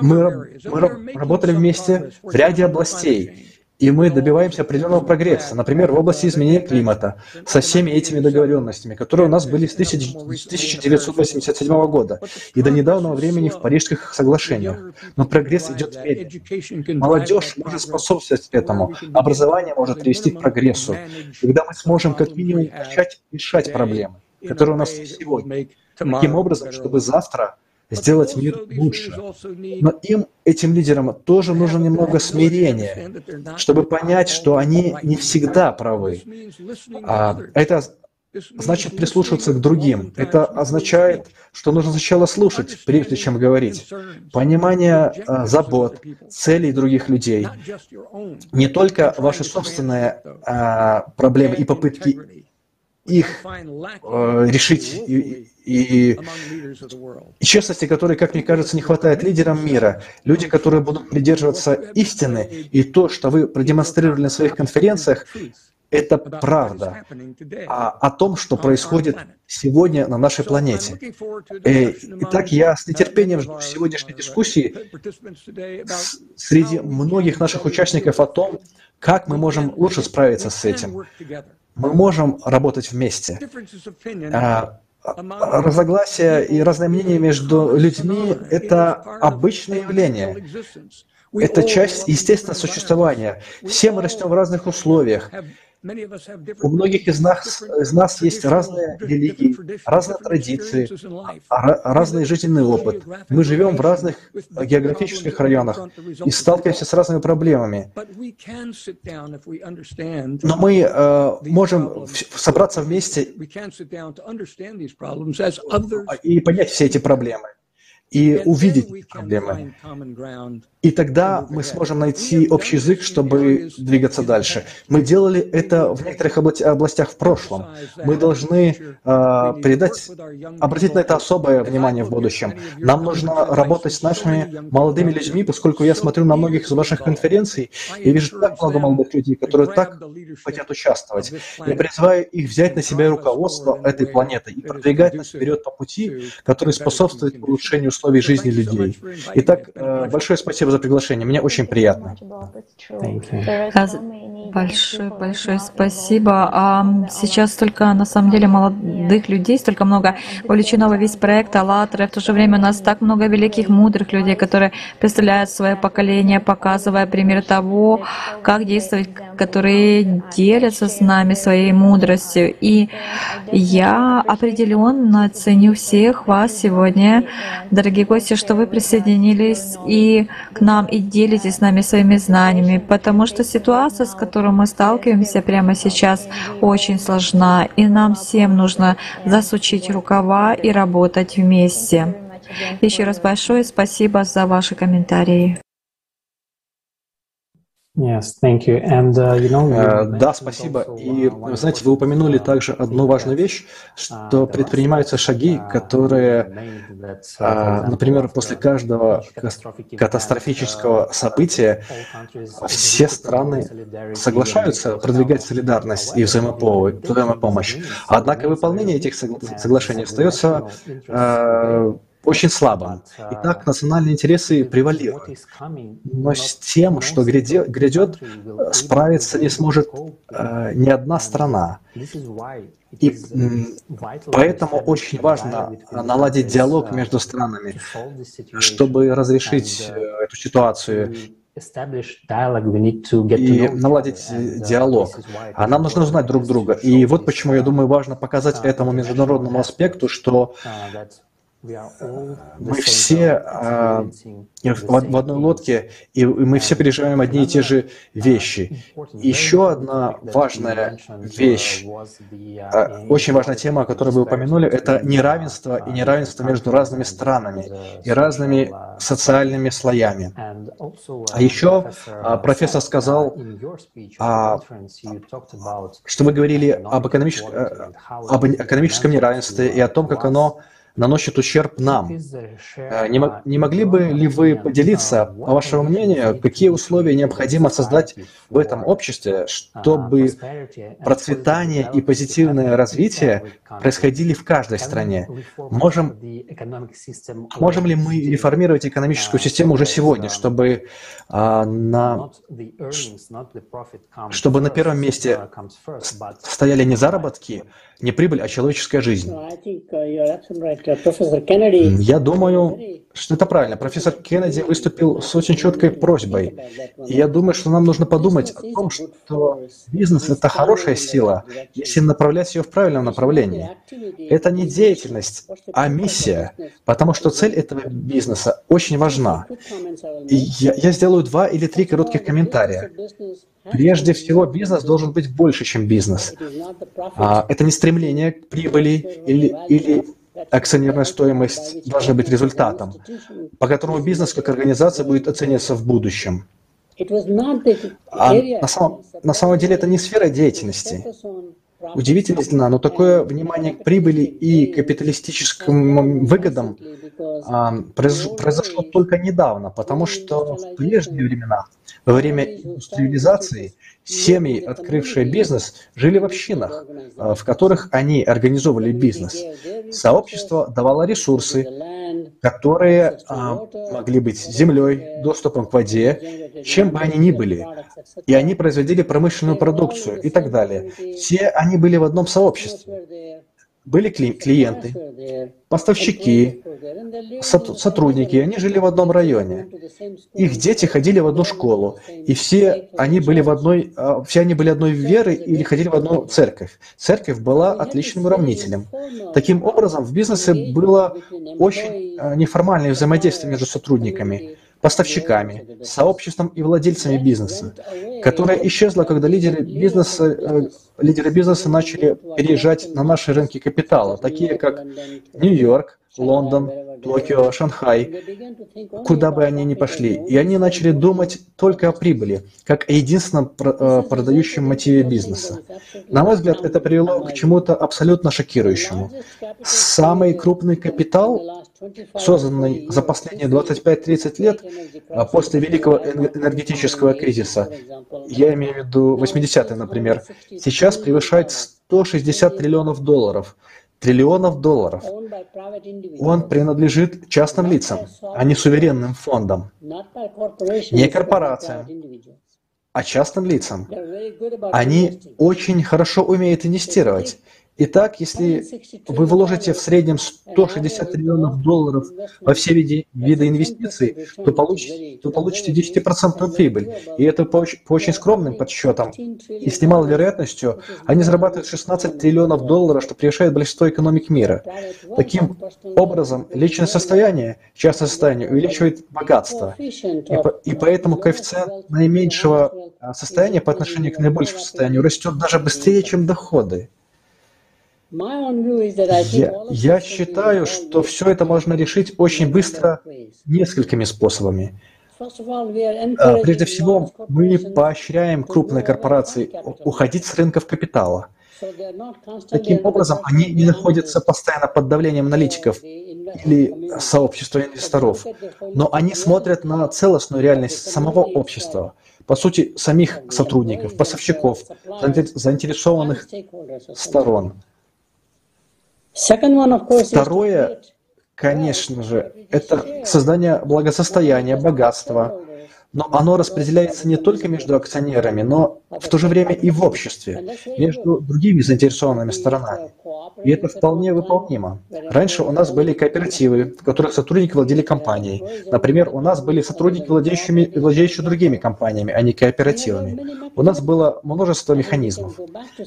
Мы, мы работали вместе в ряде областей, и мы добиваемся определенного прогресса, например, в области изменения климата, со всеми этими договоренностями, которые у нас были с 1987 года и до недавнего времени в Парижских соглашениях. Но прогресс идет медленно. Молодежь может способствовать этому, образование может привести к прогрессу, когда мы сможем как минимум начать решать проблемы, которые у нас есть сегодня, таким образом, чтобы завтра сделать мир лучше. Но им, этим лидерам, тоже нужно немного смирения, чтобы понять, что они не всегда правы. А это значит прислушиваться к другим. Это означает, что нужно сначала слушать, прежде чем говорить. Понимание а, забот, целей других людей. Не только ваши собственные а, проблемы и попытки их э, решить и, и, честности, которой, как мне кажется, не хватает лидерам мира. Люди, которые будут придерживаться истины, и то, что вы продемонстрировали на своих конференциях, это правда о, о том, что происходит сегодня на нашей планете. Э, итак, я с нетерпением жду сегодняшней дискуссии среди многих наших участников о том, как мы можем лучше справиться с этим. Мы можем работать вместе. Разногласия и разные мнения между людьми — это обычное явление. Это часть естественного существования. Все мы растем в разных условиях. У многих из нас, из нас есть разные религии, разные традиции, разный жизненный опыт. Мы живем в разных географических районах и сталкиваемся с разными проблемами. Но мы э, можем собраться вместе и понять все эти проблемы и увидеть проблемы. И тогда мы сможем найти общий язык, чтобы двигаться дальше. Мы делали это в некоторых областях в прошлом. Мы должны э, придать, обратить на это особое внимание в будущем. Нам нужно работать с нашими молодыми людьми, поскольку я смотрю на многих из ваших конференций и вижу так много молодых людей, которые так хотят участвовать. Я призываю их взять на себя руководство этой планеты и продвигать нас вперед по пути, который способствует улучшению условий жизни людей. Итак, э, большое спасибо за приглашение. Мне очень приятно. Большое, большое спасибо. А сейчас столько, на самом деле, молодых людей, столько много вовлечено во весь проект «АЛЛАТРА». В то же время у нас так много великих, мудрых людей, которые представляют свое поколение, показывая пример того, как действовать, которые делятся с нами своей мудростью. И я определенно ценю всех вас сегодня, дорогие гости, что вы присоединились и к нам, и делитесь с нами своими знаниями, потому что ситуация, с которой мы сталкиваемся прямо сейчас, очень сложна, и нам всем нужно засучить рукава и работать вместе. Еще раз большое спасибо за ваши комментарии. Yes, thank you. And, uh, you know, uh, да, спасибо. И, знаете, вы упомянули также одну важную вещь, что предпринимаются шаги, которые, uh, например, после каждого катастрофического события все страны соглашаются продвигать солидарность и взаимопомощь. Однако выполнение этих соглашений остается очень слабо. Итак, национальные интересы превалируют. Но с тем, что грядет, справиться не сможет э, ни одна страна. И поэтому очень важно наладить диалог между странами, чтобы разрешить э, эту ситуацию и наладить диалог. А нам нужно знать друг друга. И вот почему, я думаю, важно показать этому международному аспекту, что мы все а, в, в одной лодке, и мы все переживаем одни и те же вещи. Еще одна важная вещь, а, очень важная тема, о которой вы упомянули, это неравенство и неравенство между разными странами и разными социальными слоями. А еще а, профессор сказал, что вы говорили об экономическом, об экономическом неравенстве и о том, как оно наносит ущерб нам. Э, не, не могли бы ли вы поделиться, по вашему мнению, какие условия необходимо создать в этом обществе, чтобы процветание и позитивное развитие происходили в каждой стране? Можем, можем ли мы реформировать экономическую систему уже сегодня, чтобы, а, на, чтобы на первом месте стояли не заработки, не прибыль, а человеческая жизнь. Я думаю, что это правильно. Профессор Кеннеди выступил с очень четкой просьбой. И я думаю, что нам нужно подумать о том, что бизнес – это хорошая сила, если направлять ее в правильном направлении. Это не деятельность, а миссия, потому что цель этого бизнеса очень важна. И я, я сделаю два или три коротких комментария. Прежде всего, бизнес должен быть больше, чем бизнес. А, это не стремление к прибыли или, или акционерная стоимость должна быть результатом, по которому бизнес как организация будет оцениваться в будущем. А на самом, на самом деле это не сфера деятельности. Удивительно, но такое внимание к прибыли и капиталистическим выгодам а, произошло только недавно, потому что в прежние времена, во время индустриализации, семьи, открывшие бизнес, жили в общинах, а, в которых они организовывали бизнес. Сообщество давало ресурсы, которые а, могли быть землей, доступом к воде, чем бы они ни были. И они производили промышленную продукцию и так далее. Все они были в одном сообществе. Были клиенты, поставщики, сотрудники, они жили в одном районе. Их дети ходили в одну школу, и все они были в одной, а, все они были одной веры или ходили в одну церковь. Церковь была отличным уравнителем. Таким образом, в бизнесе было очень а, неформальное взаимодействие между сотрудниками поставщиками, сообществом и владельцами бизнеса, которая исчезла, когда лидеры бизнеса, э, лидеры бизнеса начали переезжать на наши рынки капитала, такие как Нью-Йорк, Лондон, Токио, Шанхай, куда бы они ни пошли. И они начали думать только о прибыли, как о единственном э, продающем мотиве бизнеса. На мой взгляд, это привело к чему-то абсолютно шокирующему. Самый крупный капитал, созданный за последние 25-30 лет а после Великого энергетического кризиса, я имею в виду 80-е, например, сейчас превышает 160 триллионов долларов – триллионов долларов. Он принадлежит частным лицам, а не суверенным фондам, не корпорациям, а частным лицам. Они очень хорошо умеют инвестировать. Итак, если вы вложите в среднем 160 триллионов долларов во все виды, виды инвестиций, то получите, то получите 10% прибыль. И это по, по очень скромным подсчетам. И с немалой вероятностью они зарабатывают 16 триллионов долларов, что превышает большинство экономик мира. Таким образом, личное состояние, частное состояние увеличивает богатство. И, по, и поэтому коэффициент наименьшего а, состояния по отношению к наибольшему состоянию растет даже быстрее, чем доходы. Я, я считаю, что все это можно решить очень быстро несколькими способами. А, прежде всего, мы поощряем крупные корпорации уходить с рынков капитала. Таким образом, они не находятся постоянно под давлением аналитиков или сообщества инвесторов, но они смотрят на целостную реальность самого общества, по сути, самих сотрудников, поставщиков, заинтересованных сторон. Второе, конечно же, это создание благосостояния, богатства, но оно распределяется не только между акционерами, но в то же время и в обществе, между другими заинтересованными сторонами. И это вполне выполнимо. Раньше у нас были кооперативы, в которых сотрудники владели компанией. Например, у нас были сотрудники, владеющими, владеющие другими компаниями, а не кооперативами. У нас было множество механизмов.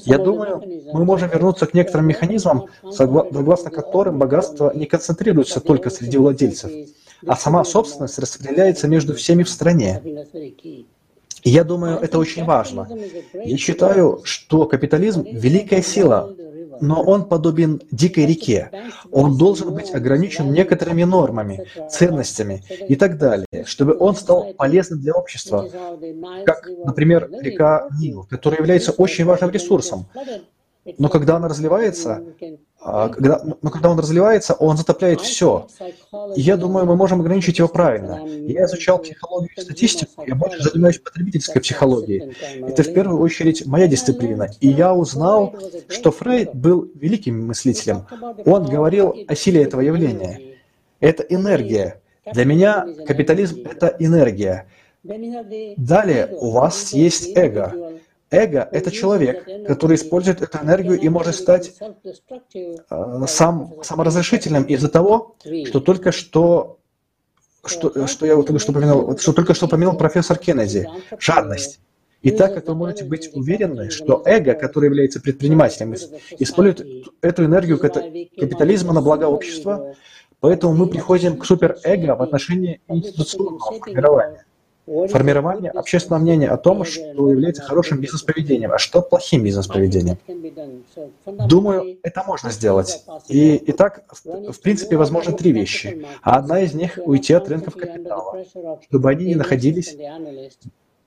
Я думаю, мы можем вернуться к некоторым механизмам, согласно которым богатство не концентрируется только среди владельцев, а сама собственность распределяется между всеми в стране. И я думаю, это очень важно. Я считаю, что капитализм – великая сила, но он подобен дикой реке. Он должен быть ограничен некоторыми нормами, ценностями и так далее, чтобы он стал полезным для общества, как, например, река Нил, которая является очень важным ресурсом. Но когда она разливается, когда, но когда он разливается, он затопляет все. И я думаю, мы можем ограничить его правильно. Я изучал психологию и статистику, я больше занимаюсь потребительской психологией. Это в первую очередь моя дисциплина. И я узнал, что Фрейд был великим мыслителем. Он говорил о силе этого явления. Это энергия. Для меня капитализм – это энергия. Далее у вас есть эго. Эго – это человек, который использует эту энергию и может стать э, сам, саморазрешительным из-за того, что только что, что, что я только что упомянул, что только что упомянул профессор Кеннеди – жадность. И так как вы можете быть уверены, что эго, который является предпринимателем, использует эту энергию капитализма на благо общества, поэтому мы приходим к суперэго в отношении институционного формирования формирование общественного мнения о том, что является хорошим бизнес-поведением, а что плохим бизнес-поведением. Думаю, это можно сделать. И, и так, в, в принципе, возможно три вещи. А одна из них – уйти от рынков капитала, чтобы они не находились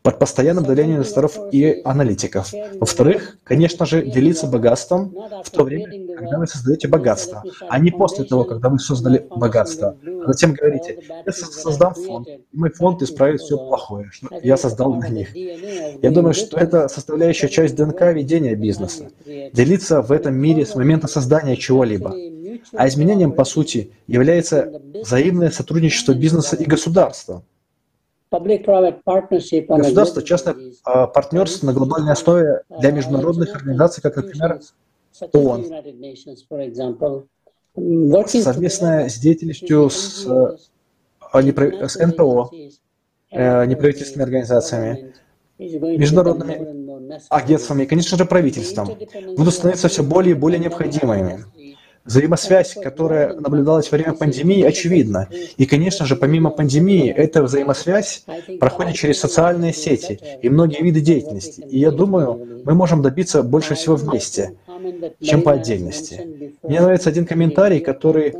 под постоянным давлением инвесторов и аналитиков. Во-вторых, конечно же, делиться богатством в то время, когда вы создаете богатство, а не после того, когда вы создали богатство. А затем говорите, я создам фонд, и мой фонд исправит все плохое, что я создал на них. Я думаю, что это составляющая часть ДНК ведения бизнеса. Делиться в этом мире с момента создания чего-либо. А изменением, по сути, является взаимное сотрудничество бизнеса и государства. Государство, частное а, партнерство на глобальной основе для международных организаций, как, например, ООН. Совместная с деятельностью с, а, с НПО, э, неправительственными организациями, международными агентствами и, конечно же, правительством будут становиться все более и более необходимыми. Взаимосвязь, которая наблюдалась во время пандемии, очевидна. И, конечно же, помимо пандемии, эта взаимосвязь проходит через социальные сети и многие виды деятельности. И я думаю, мы можем добиться больше всего вместе, чем по отдельности. Мне нравится один комментарий, который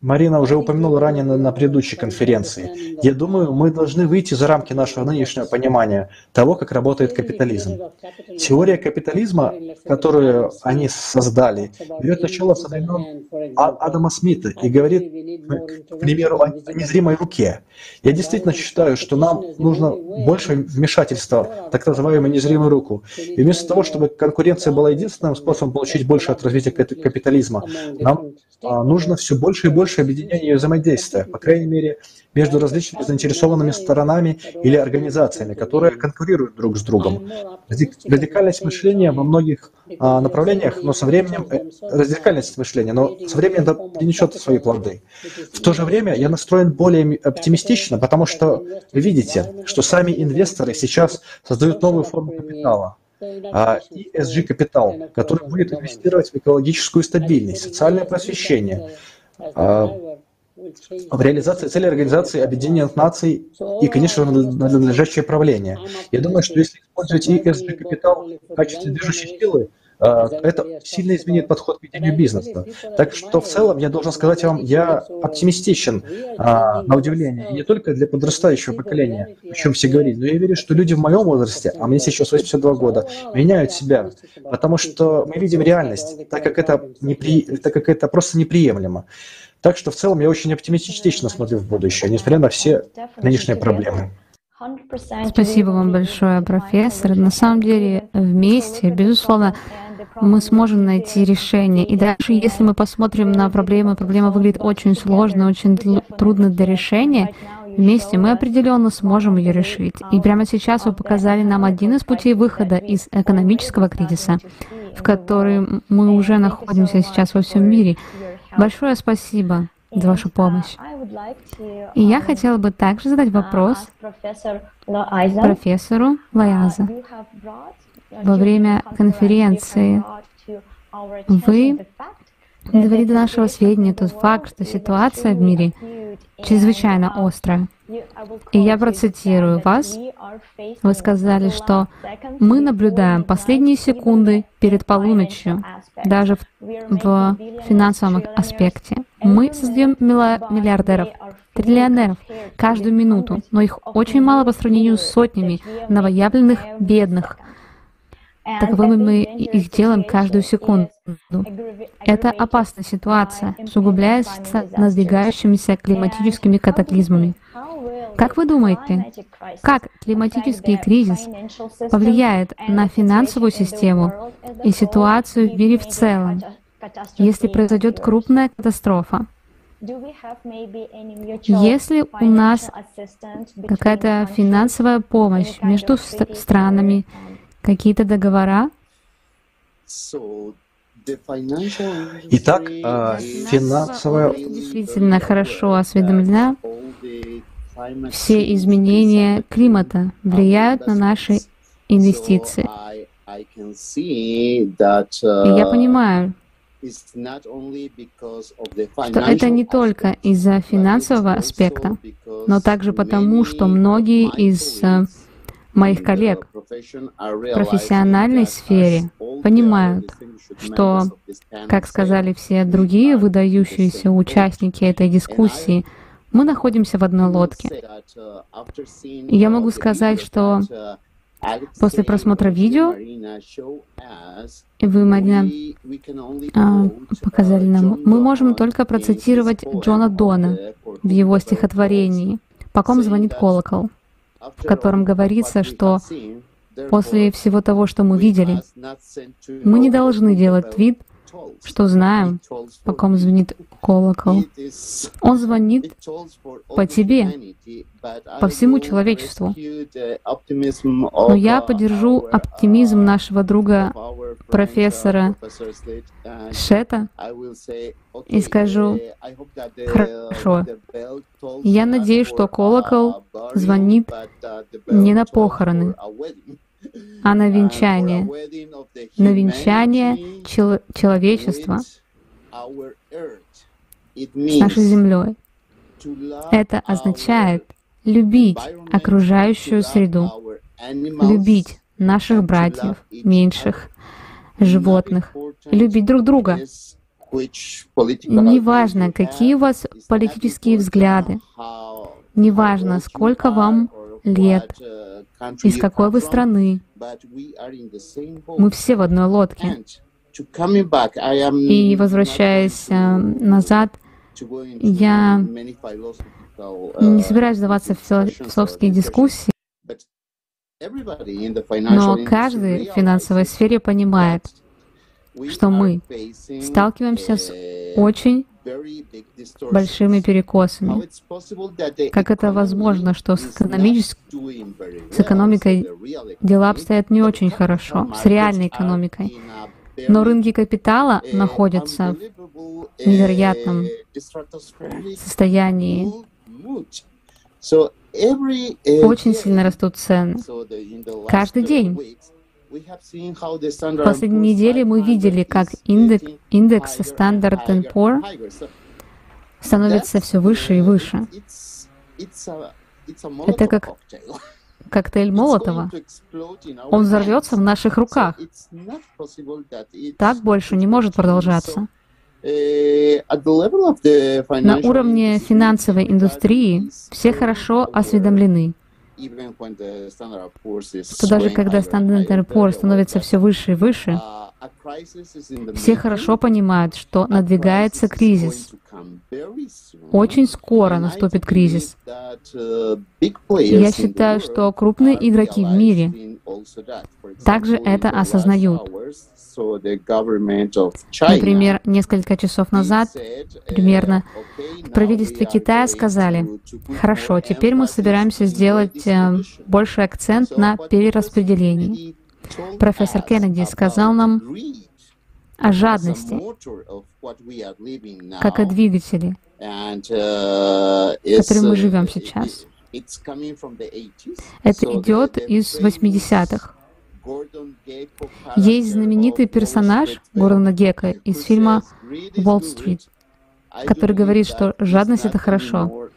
Марина уже упомянула ранее на, на предыдущей конференции. Я думаю, мы должны выйти за рамки нашего нынешнего понимания того, как работает капитализм. Теория капитализма, которую они создали, берет начало со времен а, Адама Смита и говорит, к примеру, о незримой руке. Я действительно считаю, что нам нужно больше вмешательства, так называемую незримую руку. И вместо того, чтобы конкуренция была единственным способом получить больше от развития капитализма, нам нужно все больше и больше объединения и взаимодействия, по крайней мере, между различными заинтересованными сторонами или организациями, которые конкурируют друг с другом. Радикальность мышления во многих а, направлениях, но со временем э, радикальность мышления, но со временем это принесет свои плоды. В то же время я настроен более оптимистично, потому что вы видите, что сами инвесторы сейчас создают новую форму капитала а ESG капитал, который будет инвестировать в экологическую стабильность, социальное просвещение, а, в реализации целей Организации Объединенных Наций и, конечно же, надлежащее правление. Я думаю, что если использовать ESG капитал в качестве движущей силы, а, это сильно изменит подход к ведению бизнеса. Так что в целом я должен сказать вам, я оптимистичен а, на удивление, и не только для подрастающего поколения, о чем все говорили, но я верю, что люди в моем возрасте, а мне сейчас 82 года, меняют себя, потому что мы видим реальность, так как это, непри... так как это просто неприемлемо. Так что в целом я очень оптимистично смотрю в будущее, несмотря на все нынешние проблемы. Спасибо вам большое, профессор. На самом деле, вместе, безусловно, мы сможем найти решение. И даже если мы посмотрим на проблему, проблема выглядит очень сложной, очень трудной для решения, вместе мы определенно сможем ее решить. И прямо сейчас вы показали нам один из путей выхода из экономического кризиса, в который мы уже находимся сейчас во всем мире. Большое спасибо за вашу помощь. И я хотела бы также задать вопрос профессору Лаяза во время конференции вы довели до нашего сведения тот факт, что ситуация в мире чрезвычайно острая. И я процитирую вас. Вы сказали, что мы наблюдаем последние секунды перед полуночью, даже в, в финансовом аспекте. Мы создаем миллиардеров, триллионеров каждую минуту, но их очень мало по сравнению с сотнями новоявленных бедных, таковыми мы их делаем каждую секунду. Это опасная ситуация, усугубляется надвигающимися климатическими катаклизмами. Как вы думаете, как климатический кризис повлияет на финансовую систему и ситуацию в мире в целом, если произойдет крупная катастрофа? Если у нас какая-то финансовая помощь между странами, какие-то договора? Итак, а, финансовая... Действительно хорошо осведомлена. Все изменения климата влияют на наши инвестиции. И я понимаю, что это не только из-за финансового аспекта, но также потому, что многие из э, моих коллег в профессиональной сфере понимают, что, как сказали все другие выдающиеся участники этой дискуссии, мы находимся в одной лодке. Я могу сказать, что После просмотра видео вы, Марина, а, показали нам, мы можем только процитировать Джона Дона в его стихотворении «По ком звонит колокол», в котором говорится, что после всего того, что мы видели, мы не должны делать вид, что знаем, по ком звонит колокол. Он звонит по тебе, по всему человечеству. Но я поддержу оптимизм нашего друга профессора Шета и скажу, хорошо, я надеюсь, что колокол звонит не на похороны, а на венчание, на венчание чел- человечества с нашей землей. Это означает любить окружающую среду, любить наших братьев, меньших, животных, любить друг друга. Неважно, какие у вас политические взгляды, неважно, сколько вам лет, из какой вы страны. Мы все в одной лодке. И возвращаясь э, назад, я не собираюсь сдаваться в философские дискуссии, но каждый в финансовой сфере понимает, что мы сталкиваемся с очень большими перекосами. Как это возможно, что с, с экономикой дела обстоят не очень хорошо, с реальной экономикой, но рынки капитала находятся в невероятном состоянии. Очень сильно растут цены. Каждый день. В последней неделе мы видели, как индекс, индекс Standard Poor становится все выше и выше. Это как коктейль Молотова. Он взорвется в наших руках. Так больше не может продолжаться. На уровне финансовой индустрии все хорошо осведомлены что даже когда Standard Poor's становится все выше и выше, все хорошо понимают, что надвигается кризис. Очень скоро наступит кризис. Я считаю, что крупные игроки в мире также это осознают. Например, несколько часов назад, примерно, в правительстве Китая сказали, хорошо, теперь мы собираемся сделать э, больший акцент на перераспределении. Профессор Кеннеди сказал нам о жадности, как о двигателе, которым мы живем сейчас. Это идет из 80-х. Есть знаменитый персонаж Гордона Гека из фильма «Уолл-стрит», который говорит, что жадность — это хорошо.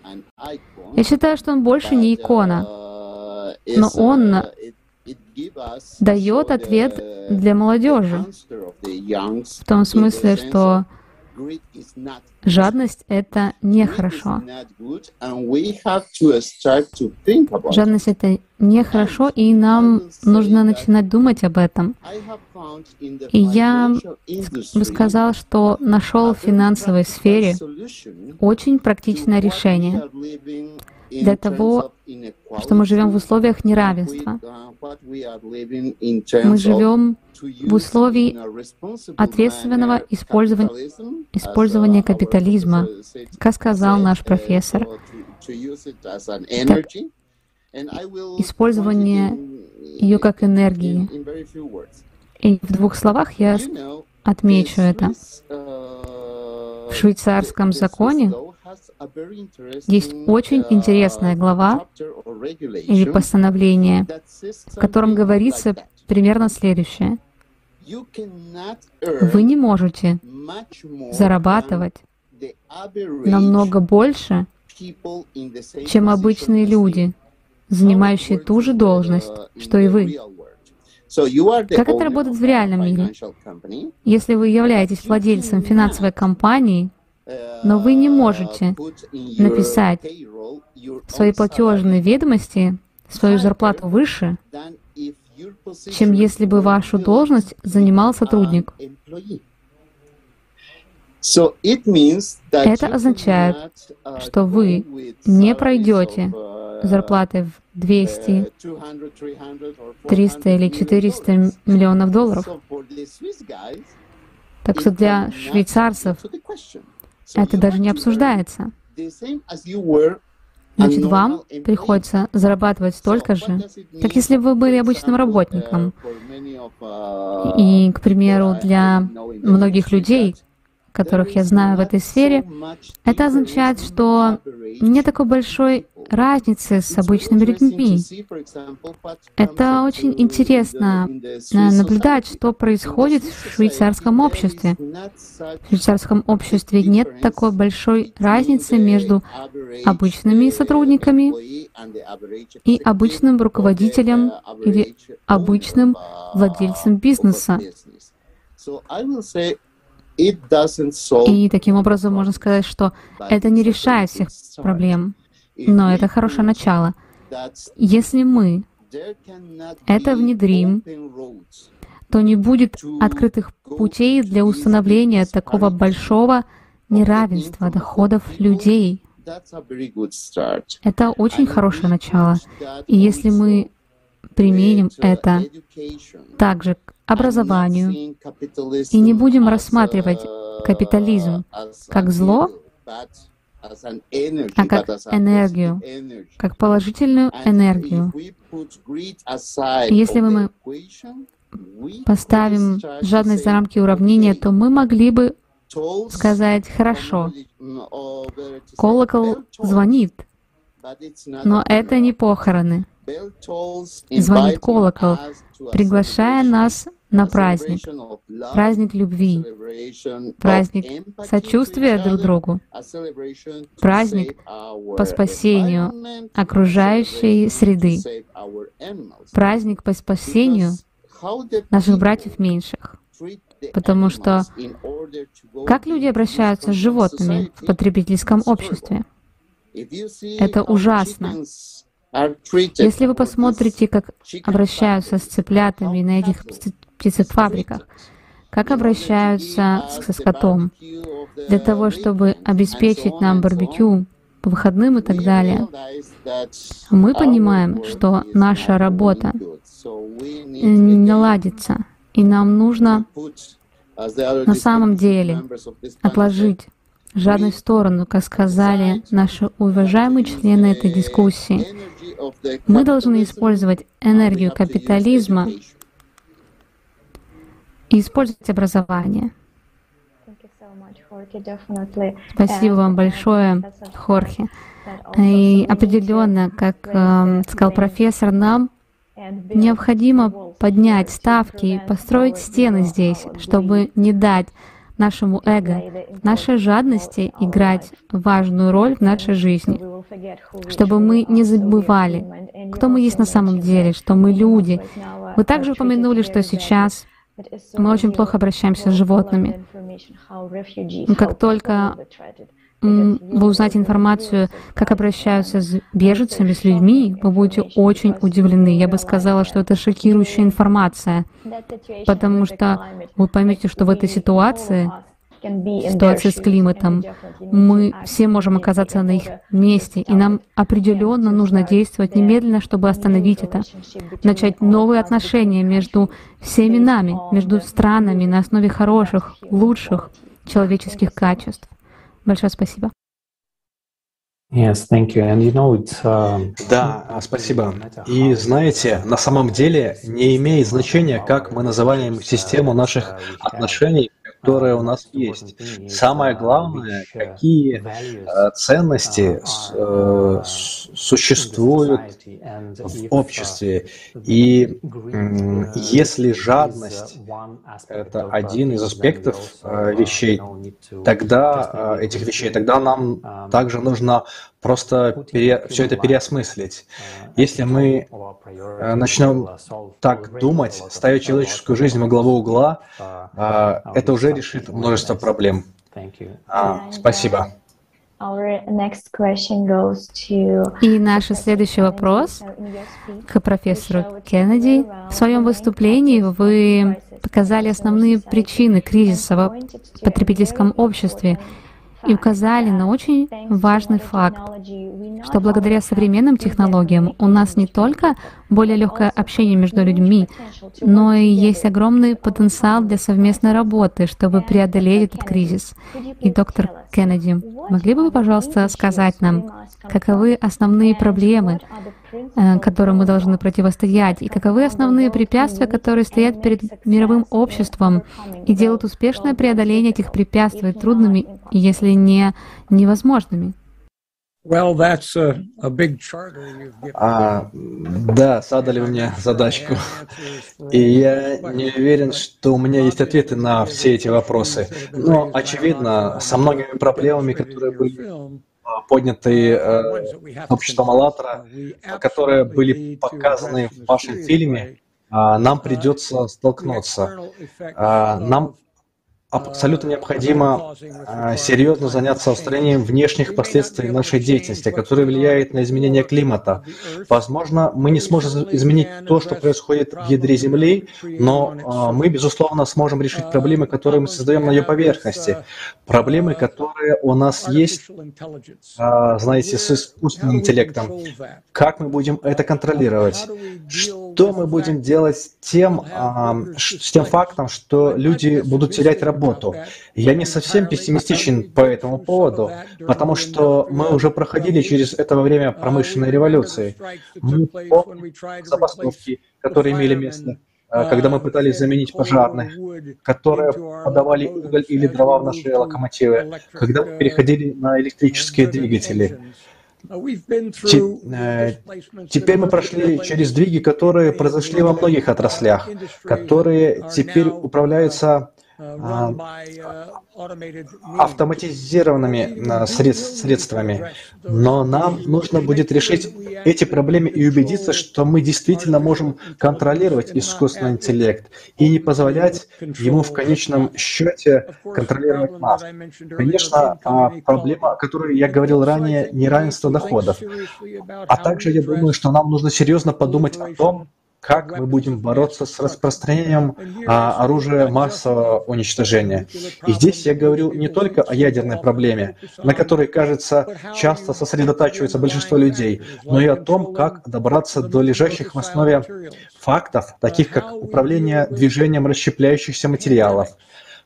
Я считаю, что он больше не икона, но он дает ответ для молодежи. В том смысле, что Жадность — это нехорошо. Жадность — это нехорошо, и нам нужно начинать думать об этом. И я бы сказал, что нашел в финансовой сфере очень практичное решение для того, что мы живем в условиях неравенства. Мы живем в условии ответственного использования, использования капитализма, как сказал наш профессор. Так, использование ее как энергии. И в двух словах я отмечу это. В швейцарском законе есть очень интересная глава или постановление, в котором говорится примерно следующее. Вы не можете зарабатывать намного больше, чем обычные люди, занимающие ту же должность, что и вы. Как это работает в реальном мире? Если вы являетесь владельцем финансовой компании, но вы не можете написать в свои платежные ведомости свою зарплату выше, чем если бы вашу должность занимал сотрудник. Это означает, что вы не пройдете зарплаты в 200, 300 или 400 миллионов долларов. Так что для швейцарцев это даже не обсуждается. Значит, вам приходится зарабатывать столько же, как если бы вы были обычным работником. И, к примеру, для многих людей, которых я знаю в этой сфере, это означает, что нет такой большой разницы с обычными людьми. Это очень интересно э, наблюдать, что происходит в швейцарском обществе. В швейцарском обществе нет такой большой разницы между обычными сотрудниками и обычным руководителем или обычным владельцем бизнеса. И таким образом можно сказать, что это не решает всех проблем, но это хорошее начало. Если мы это внедрим, то не будет открытых путей для установления такого большого неравенства доходов людей. Это очень хорошее начало. И если мы применим это также образованию и не будем рассматривать капитализм как зло, а как энергию, как положительную энергию. Если мы поставим жадность за рамки уравнения, то мы могли бы сказать, хорошо, колокол звонит, но это не похороны. Звонит колокол, приглашая нас на праздник, праздник любви, праздник сочувствия друг другу, праздник по спасению окружающей среды, праздник по спасению наших братьев меньших. Потому что как люди обращаются с животными в потребительском обществе? Это ужасно. Если вы посмотрите, как обращаются с цыплятами на этих птицефабриках, как обращаются с скотом, для того, чтобы обеспечить нам барбекю по выходным и так далее, мы понимаем, что наша работа не наладится, и нам нужно на самом деле отложить жадность в сторону, как сказали наши уважаемые члены этой дискуссии. Мы должны использовать энергию капитализма и использовать образование. Спасибо вам большое, Хорхе. И определенно, как э, сказал профессор, нам необходимо поднять ставки и построить стены здесь, чтобы не дать нашему эго, нашей жадности играть важную роль в нашей жизни, чтобы мы не забывали, кто мы есть на самом деле, что мы люди. Вы также упомянули, что сейчас Мы очень плохо обращаемся с животными. Как только вы узнаете информацию, как обращаются с беженцами, с людьми, вы будете очень удивлены. Я бы сказала, что это шокирующая информация, потому что вы поймете, что в этой ситуации ситуации с климатом. Мы все можем оказаться на их месте, и нам определенно нужно действовать немедленно, чтобы остановить это, начать новые отношения между всеми нами, между странами на основе хороших, лучших человеческих качеств. Большое спасибо. Yes, thank you. And you know, it's, uh, да, спасибо. И знаете, на самом деле не имеет значения, как мы называем систему наших отношений которая у нас есть. Самое главное, какие э, ценности э, существуют в обществе. И если жадность — это один из аспектов э, вещей, тогда этих вещей, тогда нам также нужно просто пере, все это переосмыслить. Если мы начнем так думать, ставить человеческую жизнь во главу угла, это уже решит множество проблем. А, спасибо. И наш следующий вопрос к профессору Кеннеди. В своем выступлении вы показали основные причины кризиса в потребительском обществе и указали на очень важный факт, что благодаря современным технологиям у нас не только более легкое общение между людьми, но и есть огромный потенциал для совместной работы, чтобы преодолеть этот кризис. И доктор Кеннеди, могли бы вы, пожалуйста, сказать нам, каковы основные проблемы, которым мы должны противостоять, и каковы основные препятствия, которые стоят перед мировым обществом и делают успешное преодоление этих препятствий трудными, если не невозможными. А, да, задали вы мне задачку. И я не уверен, что у меня есть ответы на все эти вопросы. Но, очевидно, со многими проблемами, которые были поднятые э, обществом «АЛЛАТРА», которые были показаны в вашем фильме, а, нам придется столкнуться. А, нам абсолютно необходимо а, серьезно заняться устранением внешних последствий нашей деятельности, которые влияют на изменение климата. Возможно, мы не сможем изменить то, что происходит в ядре Земли, но а, мы, безусловно, сможем решить проблемы, которые мы создаем на ее поверхности. Проблемы, которые у нас есть, а, знаете, с искусственным интеллектом. Как мы будем это контролировать? Что мы будем делать тем, с тем фактом, что люди будут терять работу? Работу. Я не совсем пессимистичен по этому поводу, потому что мы уже проходили через это во время промышленной революции. Мы помним забастовки, которые имели место, э, когда мы пытались заменить пожарных, которые подавали уголь или дрова в наши локомотивы, когда мы переходили на электрические двигатели. Э, теперь мы прошли через двиги, которые произошли во многих отраслях, которые теперь управляются а, автоматизированными средствами. Но нам нужно будет решить эти проблемы и убедиться, что мы действительно можем контролировать искусственный интеллект и не позволять ему в конечном счете контролировать нас. Конечно, а, проблема, о которой я говорил ранее, неравенство доходов. А также я думаю, что нам нужно серьезно подумать о том, как мы будем бороться с распространением а, оружия массового уничтожения. И здесь я говорю не только о ядерной проблеме, на которой, кажется, часто сосредотачивается большинство людей, но и о том, как добраться до лежащих в основе фактов, таких как управление движением расщепляющихся материалов,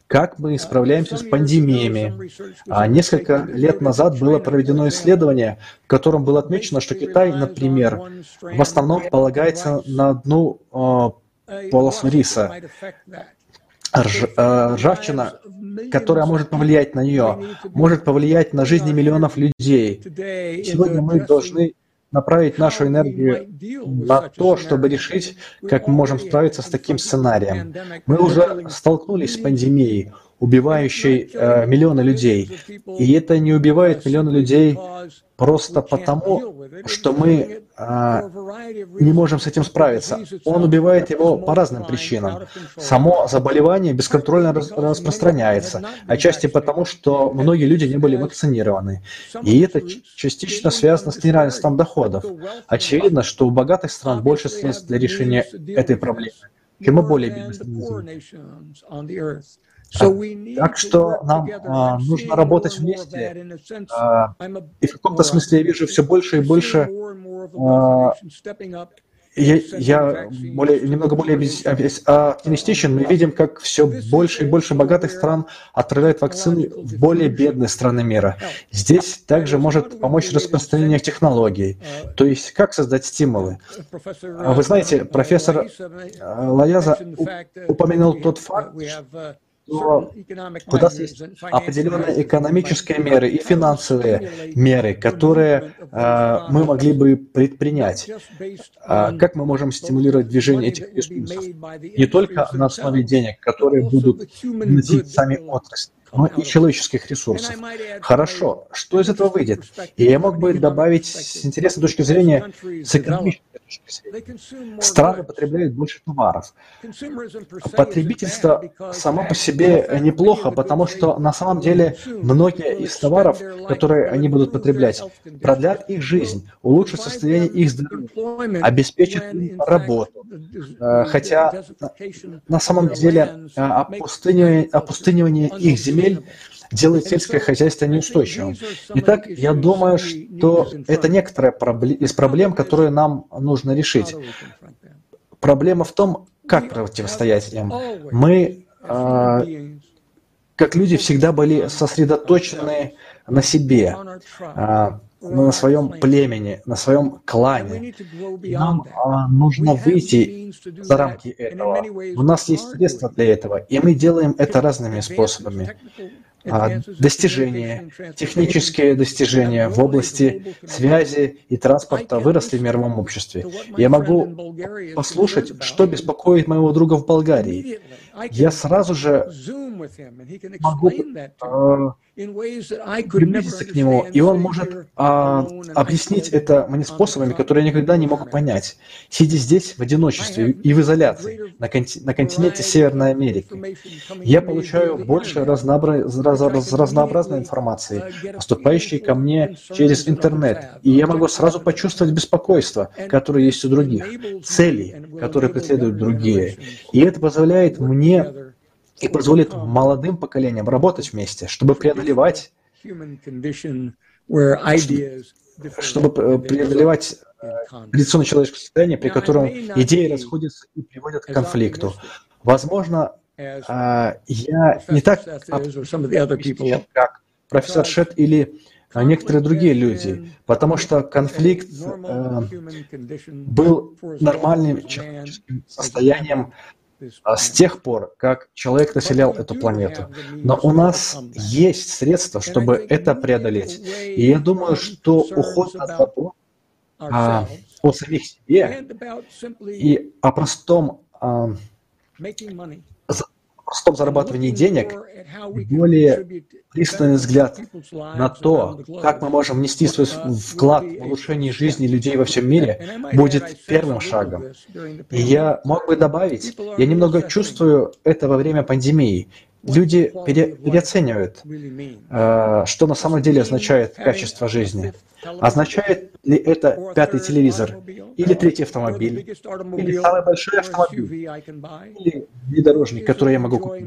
как мы справляемся с пандемиями. А несколько лет назад было проведено исследование, в котором было отмечено, что Китай, например, в основном полагается на одну э, полосу риса. Рж, э, ржавчина, которая может повлиять на нее, может повлиять на жизни миллионов людей. Сегодня мы должны направить нашу энергию на то, чтобы решить, как мы можем справиться с таким сценарием. Мы уже столкнулись с пандемией. Убивающей э, миллионы людей. И это не убивает миллионы людей просто потому, что мы э, не можем с этим справиться. Он убивает его по разным причинам. Само заболевание бесконтрольно рас распространяется, отчасти потому, что многие люди не были вакцинированы. И это частично связано с неравенством доходов. Очевидно, что у богатых стран больше средств для решения этой проблемы, чем у более бедных. Так что нам а, нужно работать вместе. А, и в каком-то смысле я вижу все больше и больше а, я, я более, немного более оптимистичен. Мы видим, как все больше и больше богатых стран отправляют вакцины в более бедные страны мира. Здесь также может помочь распространение технологий. То есть, как создать стимулы. Вы знаете, профессор Лаяза упомянул тот факт, что у нас есть определенные экономические меры и финансовые меры, которые э, мы могли бы предпринять. Э, как мы можем стимулировать движение этих ресурсов? Не только на основе денег, которые будут носить сами отрасли, но и человеческих ресурсов. Хорошо, что из этого выйдет? И я мог бы добавить с интересной точки зрения, с экономической Страны потребляют больше товаров. Потребительство само по себе неплохо, потому что на самом деле многие из товаров, которые они будут потреблять, продлят их жизнь, улучшат состояние их здоровья, обеспечат им работу. Э, хотя на самом деле э, опустынивание, опустынивание их земель делает сельское хозяйство неустойчивым. Итак, я думаю, что это некоторая из проблем, которые нам нужно решить. Проблема в том, как противостоять им. Мы, э, как люди, всегда были сосредоточены на себе, э, на своем племени, на своем клане. Нам э, нужно выйти за рамки этого. У нас есть средства для этого, и мы делаем это разными способами. А, достижения, технические достижения в области связи и транспорта выросли в мировом обществе. Я могу послушать, что беспокоит моего друга в Болгарии. Я сразу же могу приблизиться к нему, и он может э, объяснить это мне способами, которые я никогда не мог понять, сидя здесь в одиночестве и в изоляции на, конти на континенте Северной Америки. Я получаю больше разнообра раз разнообразной информации, поступающей ко мне через интернет, и я могу сразу почувствовать беспокойство, которое есть у других, цели, которые преследуют другие. И это позволяет мне и позволит молодым поколениям работать вместе, чтобы преодолевать чтобы преодолевать традиционное человеческое состояние, при котором идеи расходятся и приводят к конфликту. Возможно, а, я не так как профессор Шет или а, некоторые другие люди, потому что конфликт э, был нормальным человеческим состоянием а, с тех пор, как человек населял эту планету. Но у нас есть средства, чтобы это преодолеть. И я думаю, что уход от забот а, о самих себе и о простом а, простом зарабатывании денег более пристальный взгляд на то, как мы можем внести свой вклад в улучшение жизни людей во всем мире, будет первым шагом. И я мог бы добавить, я немного чувствую это во время пандемии. Люди пере, переоценивают, э, что на самом деле означает качество жизни. Означает ли это пятый телевизор, или третий автомобиль, или самый большой автомобиль, или внедорожник, который я могу купить.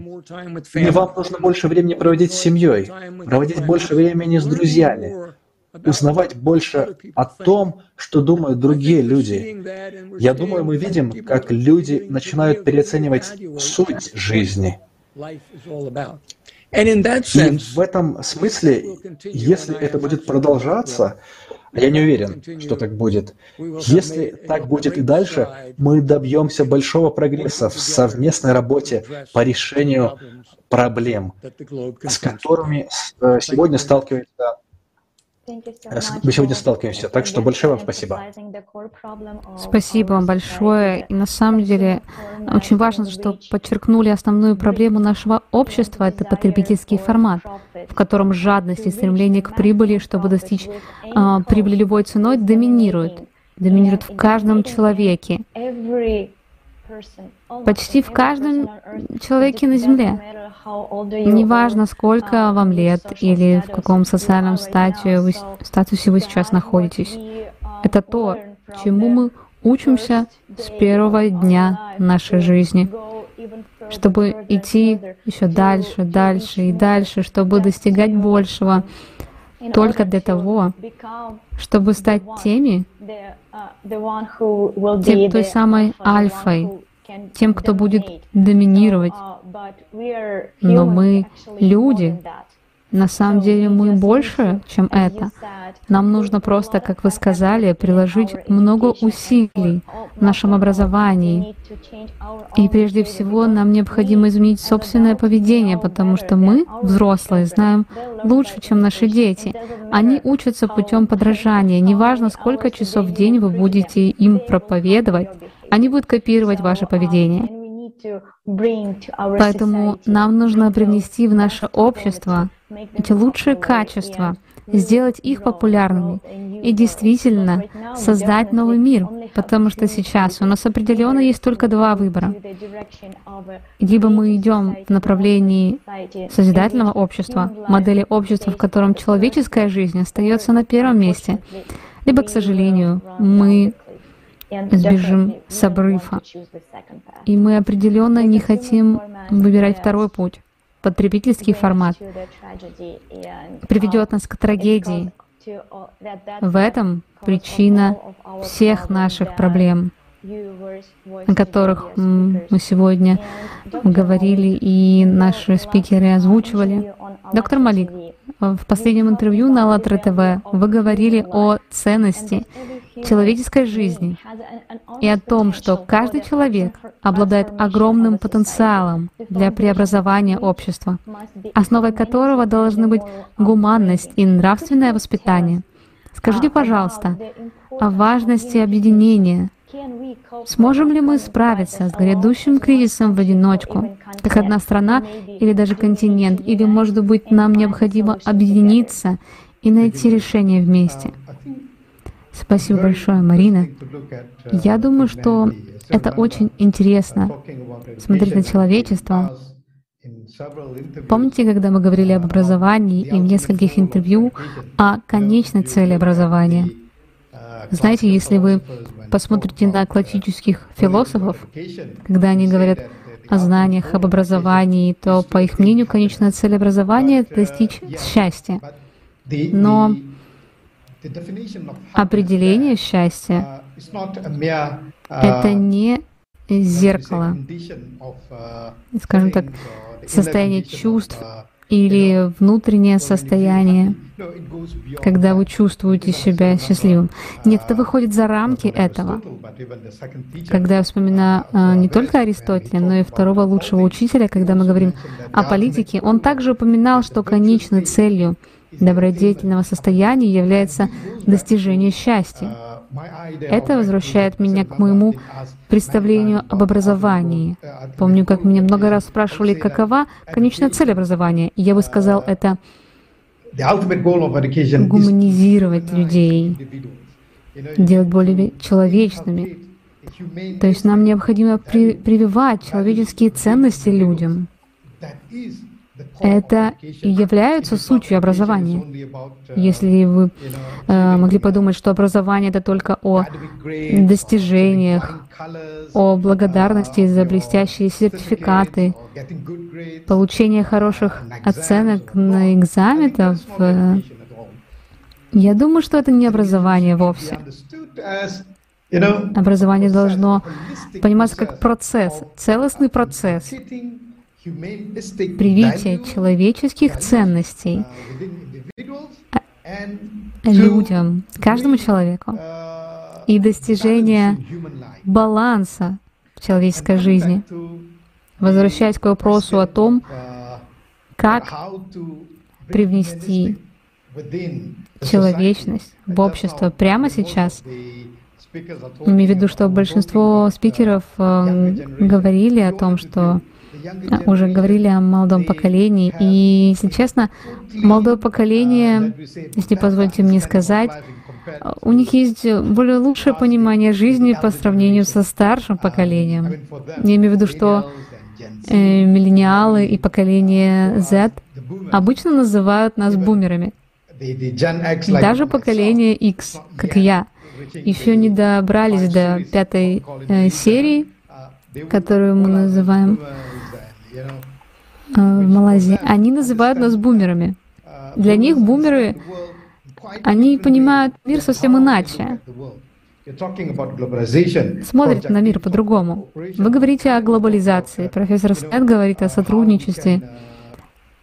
Или вам нужно больше времени проводить с семьей, проводить больше времени с друзьями, узнавать больше о том, что думают другие люди. Я думаю, мы видим, как люди начинают переоценивать суть жизни. И в этом смысле, если это будет продолжаться, я не уверен, что так будет. Если так будет и дальше, мы добьемся большого прогресса в совместной работе по решению проблем, с которыми э, сегодня сталкивается мы сегодня сталкиваемся. Так что большое вам спасибо. Спасибо вам большое. И на самом деле очень важно, что подчеркнули основную проблему нашего общества. Это потребительский формат, в котором жадность и стремление к прибыли, чтобы достичь э, прибыли любой ценой, доминирует. Доминирует в каждом человеке. Почти в каждом человеке на Земле. Неважно, сколько вам лет или в каком социальном статусе вы, статусе вы сейчас находитесь. Это то, чему мы учимся с первого дня нашей жизни, чтобы идти еще дальше, дальше и дальше, чтобы достигать большего, только для того, чтобы стать теми, тем, той самой альфой, тем, кто будет доминировать. Но мы люди. На самом деле мы больше, чем это. Нам нужно просто, как вы сказали, приложить много усилий в нашем образовании. И прежде всего нам необходимо изменить собственное поведение, потому что мы, взрослые, знаем лучше, чем наши дети. Они учатся путем подражания. Неважно, сколько часов в день вы будете им проповедовать, они будут копировать ваше поведение. Поэтому нам нужно привнести в наше общество эти лучшие качества, сделать их популярными. и действительно создать новый мир, потому что сейчас у нас определенно есть только два выбора. Либо мы идем в направлении созидательного общества, модели общества, в котором человеческая жизнь остается на первом месте, либо, к сожалению, мы сбежим с обрыва. И мы определенно не хотим выбирать второй путь. Потребительский формат приведет нас к трагедии. В этом причина всех наших проблем, о которых мы сегодня говорили и наши спикеры озвучивали. Доктор Малик, в последнем интервью на АЛЛАТРА ТВ вы говорили о ценности человеческой жизни и о том, что каждый человек обладает огромным потенциалом для преобразования общества, основой которого должны быть гуманность и нравственное воспитание. Скажите, пожалуйста, о важности объединения. Сможем ли мы справиться с грядущим кризисом в одиночку, как одна страна или даже континент, или, может быть, нам необходимо объединиться и найти решение вместе? Спасибо большое, Марина. Я думаю, что это очень интересно смотреть на человечество. Помните, когда мы говорили об образовании и в нескольких интервью о конечной цели образования? Знаете, если вы посмотрите на классических философов, когда они говорят о знаниях, об образовании, то, по их мнению, конечная цель образования — достичь счастья. Но Определение счастья — это не зеркало, скажем так, состояние чувств или внутреннее состояние, когда вы чувствуете себя счастливым. Нет, это выходит за рамки этого. Когда я вспоминаю а, не только Аристотеля, но и второго лучшего учителя, когда мы говорим о политике, он также упоминал, что конечной целью добродетельного состояния является достижение счастья. Это возвращает меня к моему представлению об образовании. Помню, как меня много раз спрашивали, какова конечная цель образования. Я бы сказал, это гуманизировать людей, делать более человечными. То есть нам необходимо при, прививать человеческие ценности людям. Это и являются сутью образования. Если вы э, могли подумать, что образование — это только о достижениях, о благодарности за блестящие сертификаты, получение хороших оценок на экзаменах, э, я думаю, что это не образование вовсе. Образование должно пониматься как процесс, целостный процесс, привитие человеческих ценностей людям, каждому человеку, и достижение баланса в человеческой жизни. Возвращаясь к вопросу о том, как привнести человечность в общество прямо сейчас. Имею в виду, что большинство спикеров э, говорили о том, что уже говорили о молодом поколении. И, если честно, молодое поколение, если позвольте мне сказать, у них есть более лучшее понимание жизни по сравнению со старшим поколением. Я имею в виду, что э, миллениалы и поколение Z обычно называют нас бумерами. Даже поколение X, как я, еще не добрались до пятой э, серии, которую мы называем в Малайзии. Они называют нас бумерами. Для них бумеры, они понимают мир совсем иначе смотрят на мир по-другому. Вы говорите о глобализации. Профессор Снет говорит о сотрудничестве.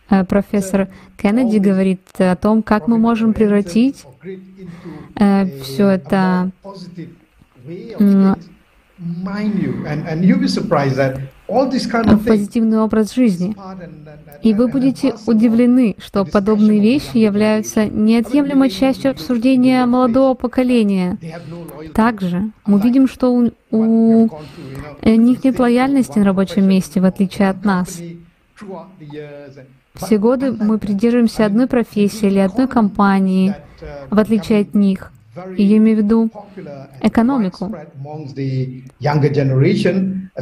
Э, профессор Кеннеди говорит о том, как мы можем превратить э, все это в позитивный образ жизни. И вы будете удивлены, что подобные вещи являются неотъемлемой частью обсуждения молодого поколения. Также мы видим, что у, у них нет лояльности на рабочем месте, в отличие от нас. Все годы мы придерживаемся одной профессии или одной компании, в отличие от них. Я имею в виду экономику.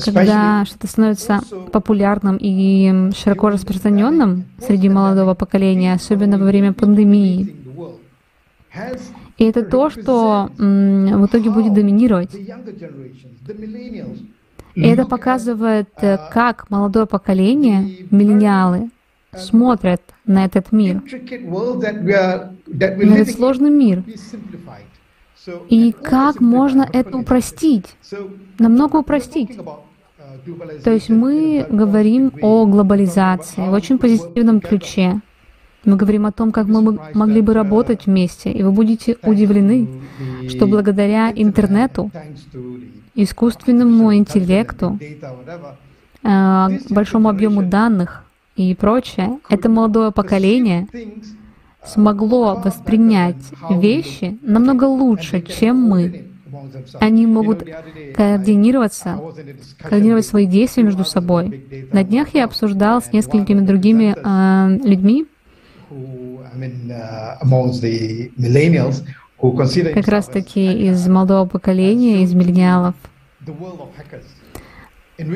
Когда что-то становится популярным и широко распространенным среди молодого поколения, особенно во время пандемии, и это то, что в итоге будет доминировать. И это показывает, э, как молодое поколение, миллениалы, смотрят на этот мир, на этот сложный мир. И как можно это упростить? Намного упростить. То есть мы говорим о глобализации в очень позитивном ключе. Мы говорим о том, как мы могли бы работать вместе, и вы будете удивлены, что благодаря интернету, искусственному интеллекту, э, большому объему данных, и прочее, это молодое поколение смогло воспринять вещи намного лучше, чем мы. Они могут координироваться, координировать свои действия между собой. На днях я обсуждал с несколькими другими э, людьми, как раз таки из молодого поколения, из миллениалов,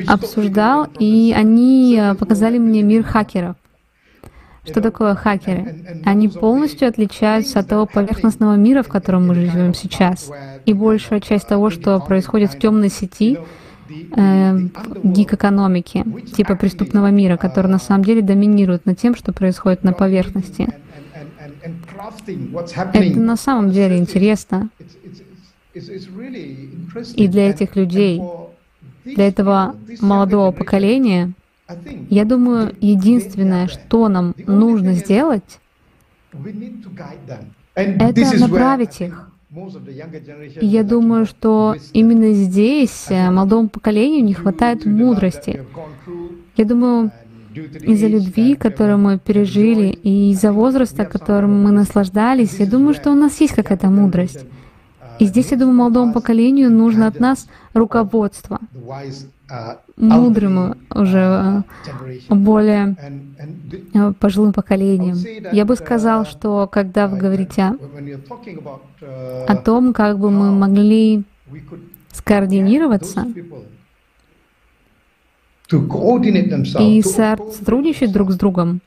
обсуждал, и они э, показали мне мир хакеров. Что такое хакеры? Они полностью отличаются от того поверхностного мира, в котором мы живем сейчас. И большая часть того, что происходит в темной сети, э, гик-экономики, типа преступного мира, который на самом деле доминирует над тем, что происходит на поверхности. Это на самом деле интересно. И для этих людей, для этого молодого поколения, я думаю, единственное, что нам нужно сделать, это направить их. И я думаю, что именно здесь э, молодому поколению не хватает мудрости. Я думаю, из-за любви, которую мы пережили, и из-за возраста, которым мы наслаждались, я думаю, что у нас есть какая-то мудрость. И здесь, я думаю, молодому поколению нужно от нас руководство, мудрым уже более э, пожилым поколением. Я бы сказал, что когда вы говорите о том, как бы мы могли скоординироваться и сотрудничать друг с другом,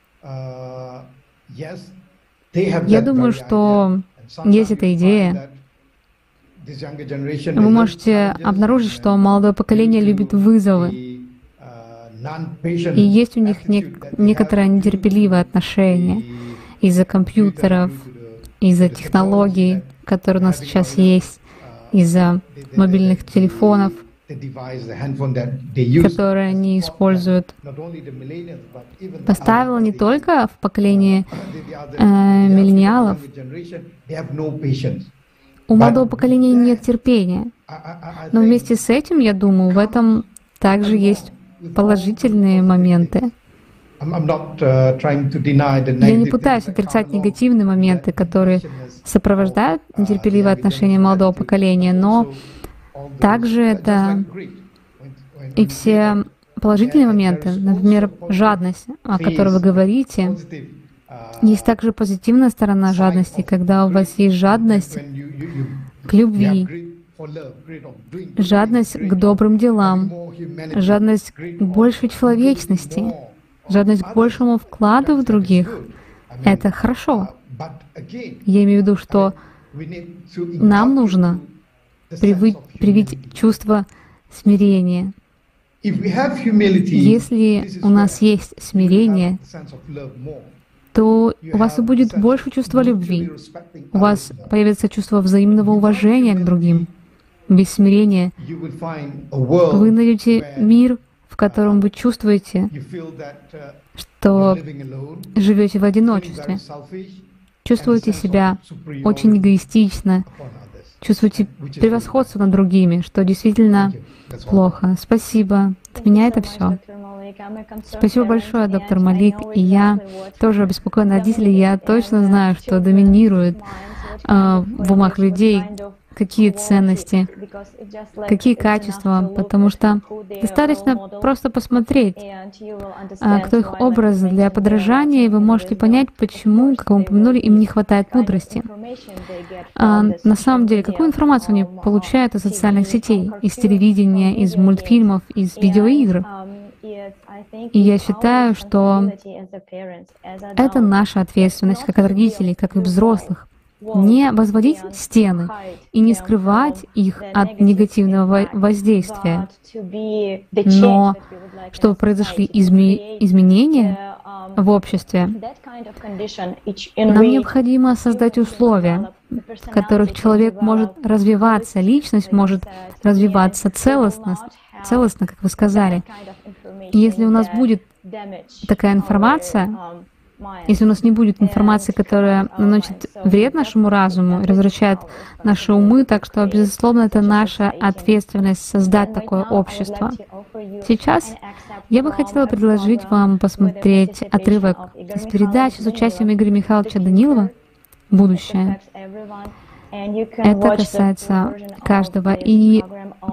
я думаю, что есть эта идея, вы можете обнаружить, что молодое поколение любит вызовы. И есть у них не, некоторое нетерпеливое отношение из-за компьютеров, из-за технологий, которые у нас сейчас есть, из-за мобильных телефонов, которые они используют. Поставила не только в поколении э, миллениалов, у молодого поколения нет терпения. Но вместе с этим, я думаю, в этом также есть положительные моменты. Я не пытаюсь отрицать негативные моменты, которые сопровождают нетерпеливое отношение молодого поколения, но также это и все положительные моменты, например, жадность, о которой вы говорите, есть также позитивная сторона жадности, когда у вас есть жадность к любви, жадность к добрым делам, жадность к большей человечности, жадность к большему вкладу в других. Это хорошо. Я имею в виду, что нам нужно привить, привить чувство смирения. Если у нас есть смирение, то у вас будет больше чувства любви. У вас появится чувство взаимного уважения к другим. Без смирения вы найдете мир, в котором вы чувствуете, что живете в одиночестве, чувствуете себя очень эгоистично, чувствуете превосходство над другими, что действительно плохо. Спасибо. От меня это все. Спасибо большое, доктор Малик. И я тоже обеспокоена родителей. Я точно знаю, что доминирует э, в умах людей какие ценности, какие качества, потому что достаточно просто посмотреть, а, кто их образ для подражания, и вы можете понять, почему, как вы упомянули, им не хватает мудрости. А на самом деле, какую информацию они получают из социальных сетей, из телевидения, из мультфильмов, из видеоигр? И я считаю, что это наша ответственность как родителей, как и взрослых, не возводить стены и не скрывать их от негативного воздействия, но чтобы произошли изме изменения в обществе, нам необходимо создать условия, в которых человек может развиваться, личность может развиваться целостно, целостно, как вы сказали. И если у нас будет такая информация, если у нас не будет информации, которая наносит вред нашему разуму и развращает наши умы, так что, безусловно, это наша ответственность создать такое общество. Сейчас я бы хотела предложить вам посмотреть отрывок из передачи с участием Игоря Михайловича Данилова «Будущее». Это касается каждого. И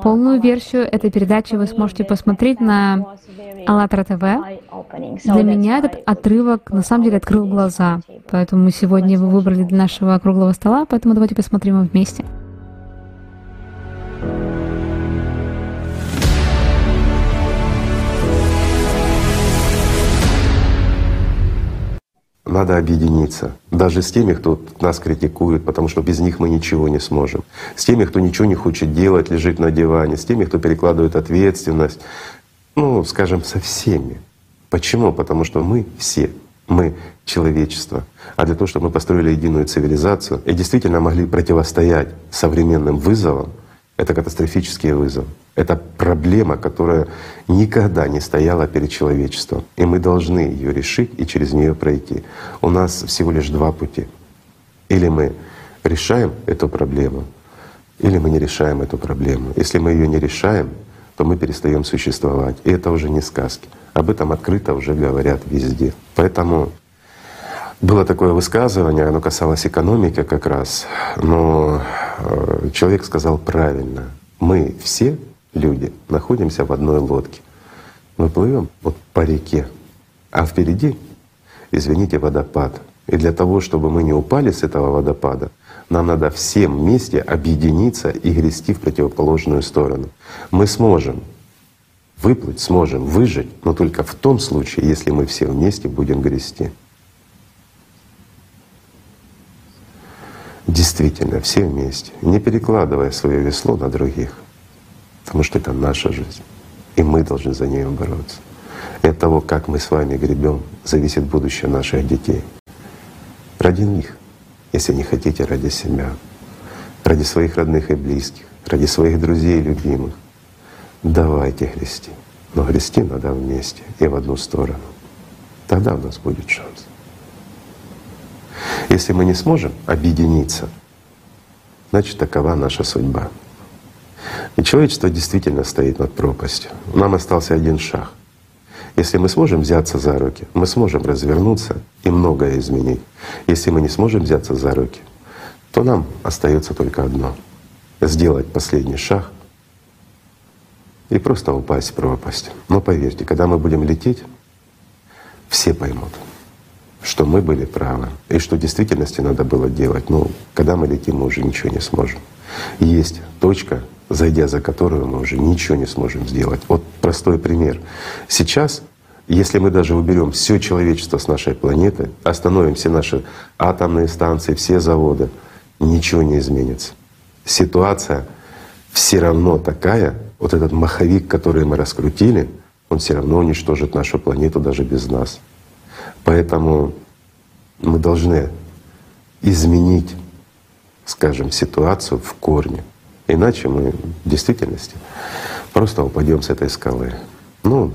полную версию этой передачи вы сможете посмотреть на АЛЛАТРА ТВ. Для меня этот отрывок на самом деле открыл глаза. Поэтому мы сегодня его выбрали для нашего круглого стола, поэтому давайте посмотрим его вместе. Надо объединиться. Даже с теми, кто нас критикует, потому что без них мы ничего не сможем. С теми, кто ничего не хочет делать, лежит на диване. С теми, кто перекладывает ответственность. Ну, скажем, со всеми. Почему? Потому что мы все, мы человечество. А для того, чтобы мы построили единую цивилизацию и действительно могли противостоять современным вызовам, это катастрофический вызов. Это проблема, которая никогда не стояла перед человечеством. И мы должны ее решить и через нее пройти. У нас всего лишь два пути. Или мы решаем эту проблему, или мы не решаем эту проблему. Если мы ее не решаем, то мы перестаем существовать. И это уже не сказки. Об этом открыто уже говорят везде. Поэтому было такое высказывание, оно касалось экономики как раз, но человек сказал правильно. Мы все люди находимся в одной лодке. Мы плывем вот по реке, а впереди, извините, водопад. И для того, чтобы мы не упали с этого водопада, нам надо всем вместе объединиться и грести в противоположную сторону. Мы сможем выплыть, сможем выжить, но только в том случае, если мы все вместе будем грести. Действительно, все вместе, не перекладывая свое весло на других, потому что это наша жизнь, и мы должны за нее бороться. И от того, как мы с вами гребем, зависит будущее наших детей. Ради них, если не хотите, ради себя, ради своих родных и близких, ради своих друзей и любимых. Давайте грести. Но грести надо вместе и в одну сторону. Тогда у нас будет шанс. Если мы не сможем объединиться, значит такова наша судьба. И человечество действительно стоит над пропастью. Нам остался один шаг. Если мы сможем взяться за руки, мы сможем развернуться и многое изменить. Если мы не сможем взяться за руки, то нам остается только одно — сделать последний шаг и просто упасть в пропасть. Но поверьте, когда мы будем лететь, все поймут, что мы были правы и что в действительности надо было делать. Но когда мы летим, мы уже ничего не сможем. Есть точка, зайдя за которую мы уже ничего не сможем сделать. Вот простой пример. Сейчас, если мы даже уберем все человечество с нашей планеты, остановим все наши атомные станции, все заводы, ничего не изменится. Ситуация все равно такая, вот этот маховик, который мы раскрутили, он все равно уничтожит нашу планету даже без нас. Поэтому мы должны изменить, скажем, ситуацию в корне. Иначе мы в действительности просто упадем с этой скалы. Ну,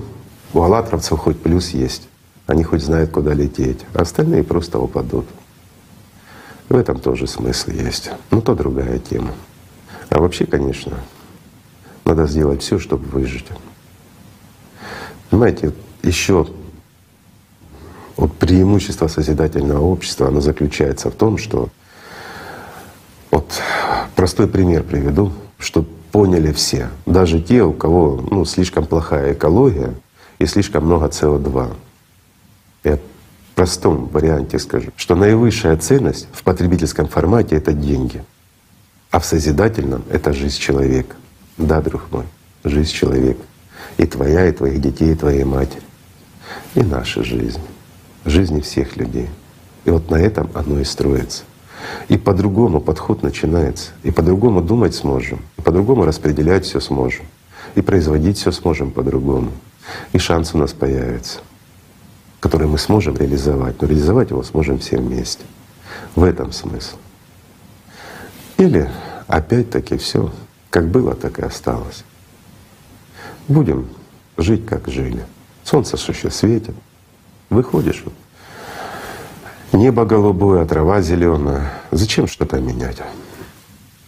у аллатровцев хоть плюс есть. Они хоть знают, куда лететь, а остальные просто упадут. В этом тоже смысл есть. Но то другая тема. А вообще, конечно, надо сделать все, чтобы выжить. Понимаете, еще вот преимущество созидательного общества, оно заключается в том, что вот простой пример приведу, что поняли все, даже те, у кого ну, слишком плохая экология и слишком много СО2. Я в простом варианте скажу, что наивысшая ценность в потребительском формате — это деньги, а в созидательном — это жизнь человека. Да, друг мой, жизнь человека. И твоя, и твоих детей, и твоей матери. И наша жизнь. Жизни всех людей. И вот на этом оно и строится. И по-другому подход начинается. И по-другому думать сможем, и по-другому распределять все сможем, и производить все сможем по-другому. И шанс у нас появится, который мы сможем реализовать. Но реализовать его сможем все вместе. В этом смысл. Или опять-таки все как было, так и осталось. Будем жить, как жили. Солнце еще светит. Выходишь, Небо голубое, а трава зеленая. Зачем что-то менять?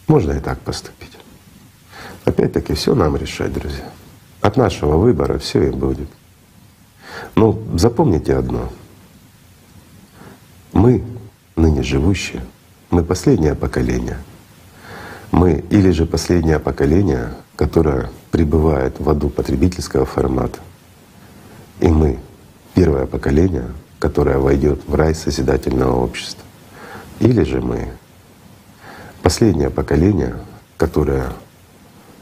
Можно и так поступить. Опять-таки все нам решать, друзья. От нашего выбора все и будет. Но запомните одно. Мы, ныне живущие, мы последнее поколение. Мы или же последнее поколение, которое пребывает в аду потребительского формата. И мы первое поколение, которая войдет в рай созидательного общества. Или же мы последнее поколение, которое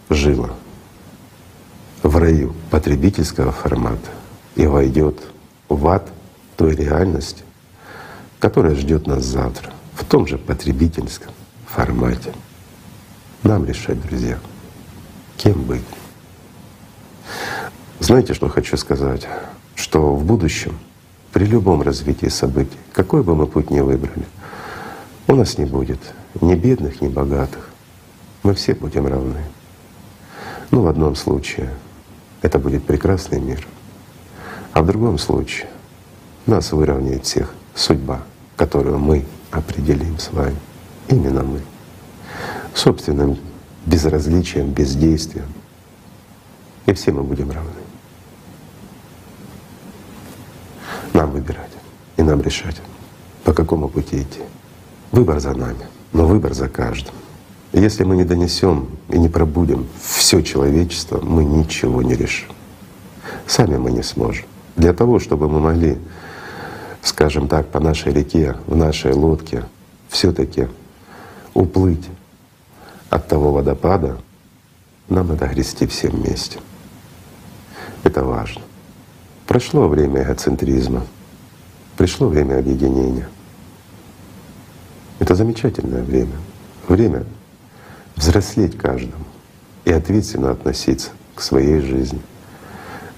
жило в раю потребительского формата и войдет в ад той реальности, которая ждет нас завтра в том же потребительском формате. Нам решать, друзья, кем быть. Знаете, что хочу сказать? Что в будущем при любом развитии событий, какой бы мы путь ни выбрали, у нас не будет ни бедных, ни богатых. Мы все будем равны. Ну, в одном случае это будет прекрасный мир, а в другом случае нас выровняет всех судьба, которую мы определим с вами, именно мы, собственным безразличием, бездействием, и все мы будем равны. Нам выбирать и нам решать, по какому пути идти. Выбор за нами, но выбор за каждым. И если мы не донесем и не пробудем все человечество, мы ничего не решим. Сами мы не сможем. Для того, чтобы мы могли, скажем так, по нашей реке, в нашей лодке все таки уплыть от того водопада, нам надо грести все вместе. Это важно. Прошло время эгоцентризма, пришло время объединения. Это замечательное время. Время взрослеть каждому и ответственно относиться к своей жизни.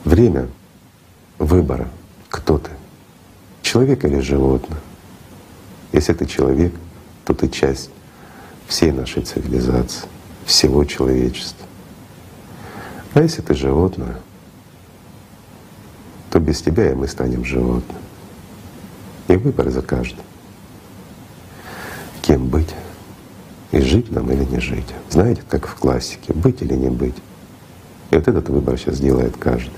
Время выбора, кто ты, человек или животное. Если ты человек, то ты часть всей нашей цивилизации, всего человечества. А если ты животное, то без тебя и мы станем животным. И выбор за каждым. Кем быть? И жить нам или не жить. Знаете, как в классике, быть или не быть. И вот этот выбор сейчас делает каждый.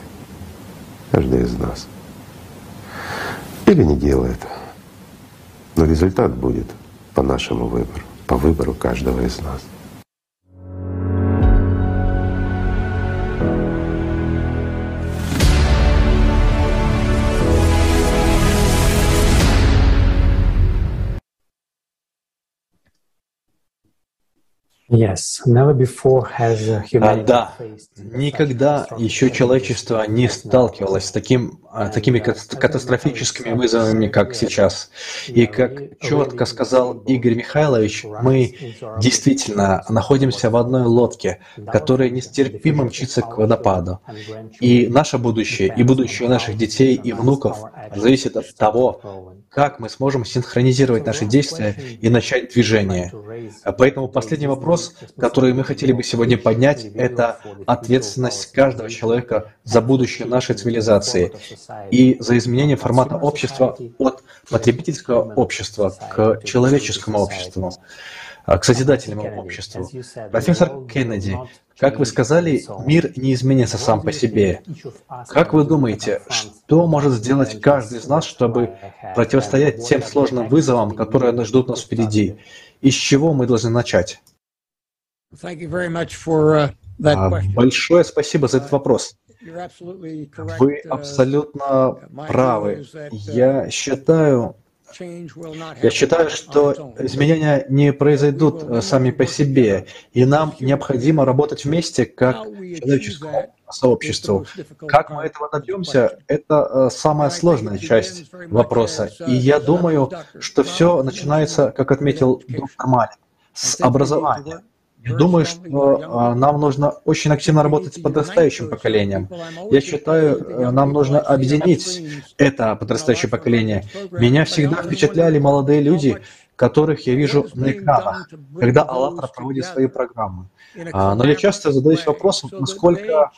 Каждый из нас. Или не делает. Но результат будет по нашему выбору, по выбору каждого из нас. Yes, never before has humanity да, никогда еще человечество не сталкивалось с таким, а, такими катастрофическими вызовами, как сейчас. И как четко сказал Игорь Михайлович, мы действительно находимся в одной лодке, которая нестерпимо мчится к водопаду. И наше будущее, и будущее наших детей и внуков зависит от того, как мы сможем синхронизировать наши действия и начать движение. Поэтому последний вопрос, который мы хотели бы сегодня поднять, это ответственность каждого человека за будущее нашей цивилизации и за изменение формата общества от потребительского общества к человеческому обществу к созидательному обществу. Профессор Кеннеди, как вы сказали, мир не изменится сам по себе. Как вы думаете, что может сделать каждый из нас, чтобы противостоять тем сложным вызовам, которые ждут нас впереди? И с чего мы должны начать? Uh, а, большое спасибо за этот вопрос. Вы uh, абсолютно правы. Я считаю, я считаю, что изменения не произойдут э, сами по себе, и нам необходимо работать вместе как человеческому сообществу. Как мы этого добьемся, это э, самая сложная часть вопроса. И я думаю, что все начинается, как отметил доктор Малин, с образования. Я думаю, что а, нам нужно очень активно работать с подрастающим поколением. Я считаю, э, нам нужно объединить это подрастающее поколение. Меня всегда впечатляли молодые люди, которых я вижу на экранах, когда «АЛЛАТРА» проводит свои программы. А, но я часто задаюсь вопросом, насколько,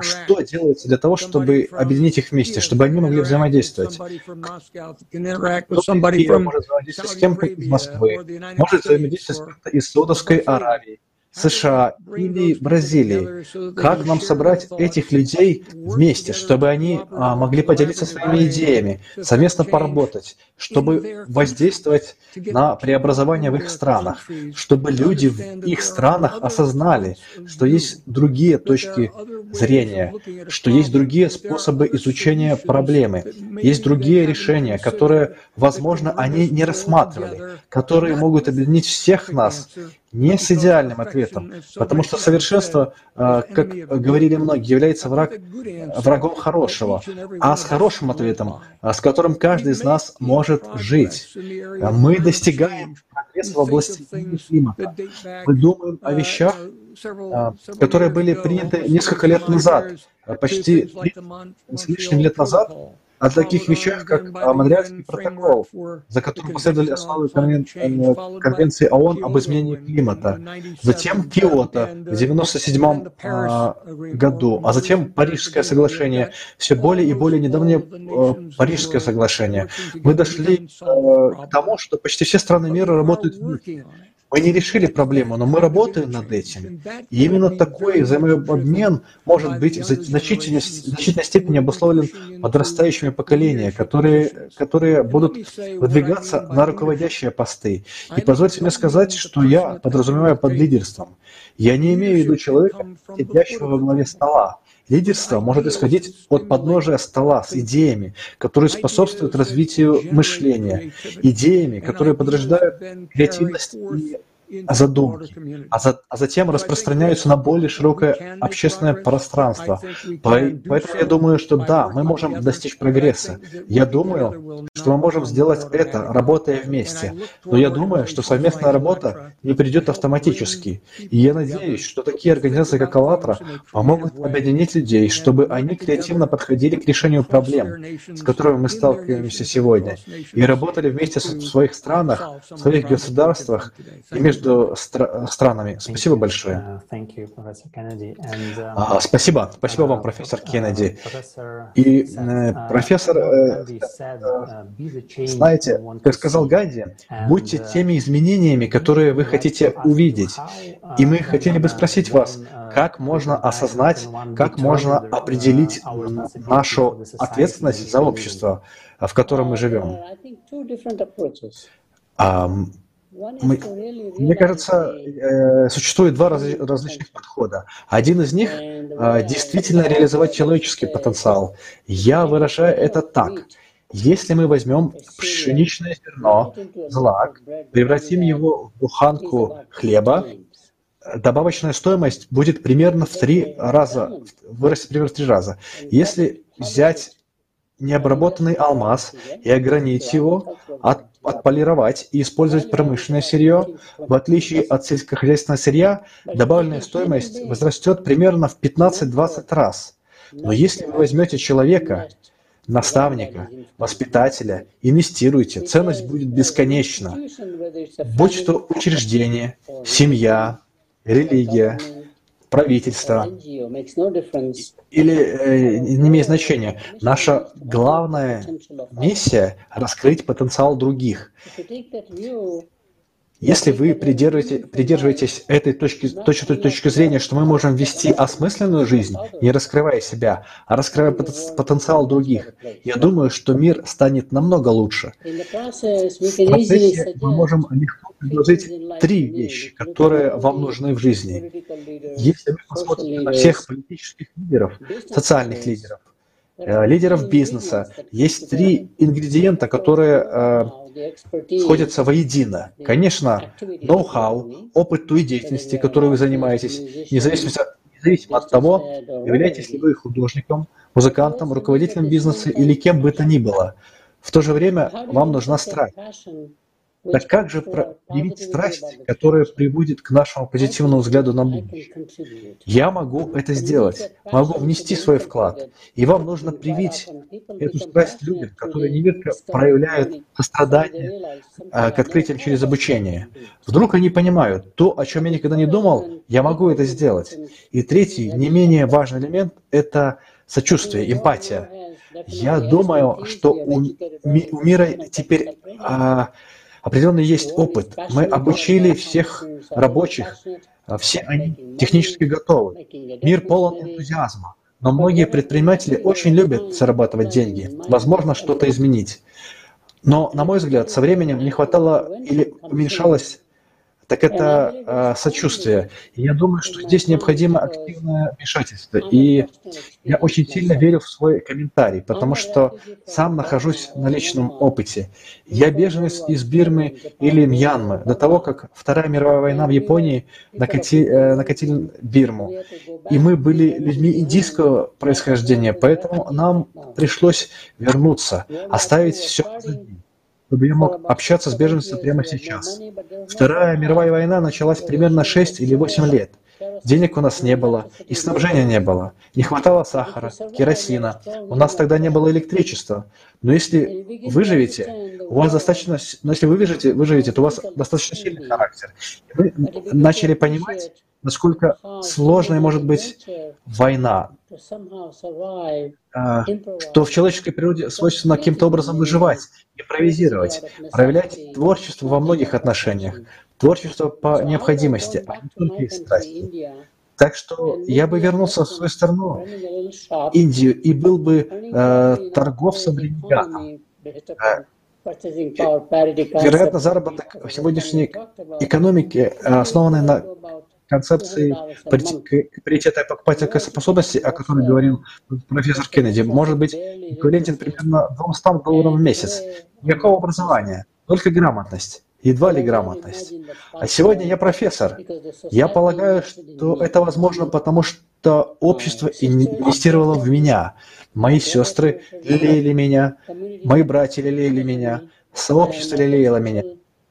что делается для того, чтобы объединить их вместе, чтобы они могли взаимодействовать. Кто-то может взаимодействовать с кем-то из Москвы, может взаимодействовать с кем-то из Саудовской Аравии, США или Бразилии. Как нам собрать этих людей вместе, чтобы они а, могли поделиться своими идеями, совместно поработать, чтобы воздействовать на преобразование в их странах, чтобы люди в их странах осознали, что есть другие точки зрения, что есть другие способы изучения проблемы, есть другие решения, которые, возможно, они не рассматривали, которые могут объединить всех нас не с идеальным ответом, потому что совершенство, а, как говорили многие, является враг, врагом хорошего, а с хорошим ответом, а, с которым каждый из нас может жить. Мы достигаем прогресса в области климата. Мы думаем о вещах, а, которые были приняты несколько лет назад, почти с лишним лет назад, о таких вещах, как Монреальский протокол, за которым последовали основы э, Конвенции ООН об изменении климата, затем Киото в 1997 а, году, а затем Парижское соглашение, все более и более недавнее э, Парижское соглашение. Мы дошли э, к тому, что почти все страны мира работают вместе. Мы не решили проблему, но мы работаем над этим. И именно такой взаимообмен может быть в значительной, значительной степени обусловлен подрастающими поколениями, которые, которые будут выдвигаться на руководящие посты. И позвольте мне сказать, что я подразумеваю под лидерством. Я не имею в виду человека, сидящего во главе стола. Лидерство может исходить от подножия стола с идеями, которые способствуют развитию мышления, идеями, которые подрождают креативность и задумки, а, за, а затем распространяются на более широкое общественное пространство. Поэтому я думаю, что да, мы можем достичь прогресса. Я думаю, что мы можем сделать это, работая вместе. Но я думаю, что совместная работа не придет автоматически. И я надеюсь, что такие организации, как «АЛЛАТРА», помогут объединить людей, чтобы они креативно подходили к решению проблем, с которыми мы сталкиваемся сегодня, и работали вместе в своих странах, в своих государствах и между между стра- странами. Спасибо большое. А, спасибо. Спасибо вам, профессор Кеннеди. И э, профессор, э, знаете, как сказал Ганди, будьте теми изменениями, которые вы хотите увидеть. И мы хотели бы спросить вас, как можно осознать, как можно определить нашу ответственность за общество, в котором мы живем? Мы, мне кажется, э, существует два раз, различных подхода. Один из них э, действительно реализовать человеческий потенциал. Я выражаю это так. Если мы возьмем пшеничное зерно, злак, превратим его в буханку хлеба, добавочная стоимость будет примерно в три раза, вырастет примерно в три раза. Если взять необработанный алмаз и ограничить его, от, отполировать и использовать промышленное сырье, в отличие от сельскохозяйственного сырья, добавленная стоимость возрастет примерно в 15-20 раз. Но если вы возьмете человека, наставника, воспитателя, инвестируйте, ценность будет бесконечна. Будь то учреждение, семья, религия, правительство или э, не имеет значения. Наша главная миссия – раскрыть потенциал других. Если вы придерживаете, придерживаетесь этой точки, точки, точки зрения, что мы можем вести осмысленную жизнь, не раскрывая себя, а раскрывая потенциал других, я думаю, что мир станет намного лучше. В процессе мы можем легко предложить три вещи, которые вам нужны в жизни. Если вы посмотрите на всех политических лидеров, социальных лидеров, э, лидеров бизнеса, есть три ингредиента, которые э, сходятся воедино. Конечно, ноу-хау, опыт той деятельности, которой вы занимаетесь, независимо, независимо от того, являетесь ли вы художником, музыкантом, руководителем бизнеса или кем бы то ни было. В то же время вам нужна страсть. Так как же проявить страсть, которая приводит к нашему позитивному взгляду на будущее? Я могу это сделать, могу внести свой вклад. И вам нужно привить эту страсть людям, которые нередко проявляют сострадание а, к открытиям через обучение. Вдруг они понимают, то, о чем я никогда не думал, я могу это сделать. И третий, не менее важный элемент – это сочувствие, эмпатия. Я думаю, что у, у мира теперь а, определенный есть опыт. Мы обучили всех рабочих, все они технически готовы. Мир полон энтузиазма. Но многие предприниматели очень любят зарабатывать деньги, возможно, что-то изменить. Но, на мой взгляд, со временем не хватало или уменьшалось так это э, сочувствие. И я думаю, что здесь необходимо активное вмешательство. И я очень сильно верю в свой комментарий, потому что сам нахожусь на личном опыте. Я беженец из Бирмы или Мьянмы до того, как Вторая мировая война в Японии накати, э, накатила Бирму. И мы были людьми индийского происхождения, поэтому нам пришлось вернуться, оставить все позади чтобы я мог общаться с беженцами прямо сейчас. Вторая мировая война началась примерно 6 или 8 лет. Денег у нас не было, и снабжения не было. Не хватало сахара, керосина. У нас тогда не было электричества. Но если выживете, у вас достаточно... Но если вы выживете, выживете, то у вас достаточно сильный характер. И вы начали понимать, насколько сложной может быть война, а, что в человеческой природе свойственно каким-то образом выживать, импровизировать, проявлять творчество во многих отношениях, творчество по необходимости, а не только из страсти. Так что я бы вернулся в свою страну, Индию, и был бы э, торговцем-ренегатом. Э, вероятно, заработок в сегодняшней экономике, основанной на концепции покупательской способности, о которой говорил профессор Кеннеди, может быть эквивалентен примерно 200 долларов в месяц. Никакого образования, только грамотность. Едва ли грамотность. А сегодня я профессор. Я полагаю, что это возможно, потому что общество инвестировало в меня. Мои сестры лелеяли меня, мои братья лелеяли меня, сообщество лелеяло меня.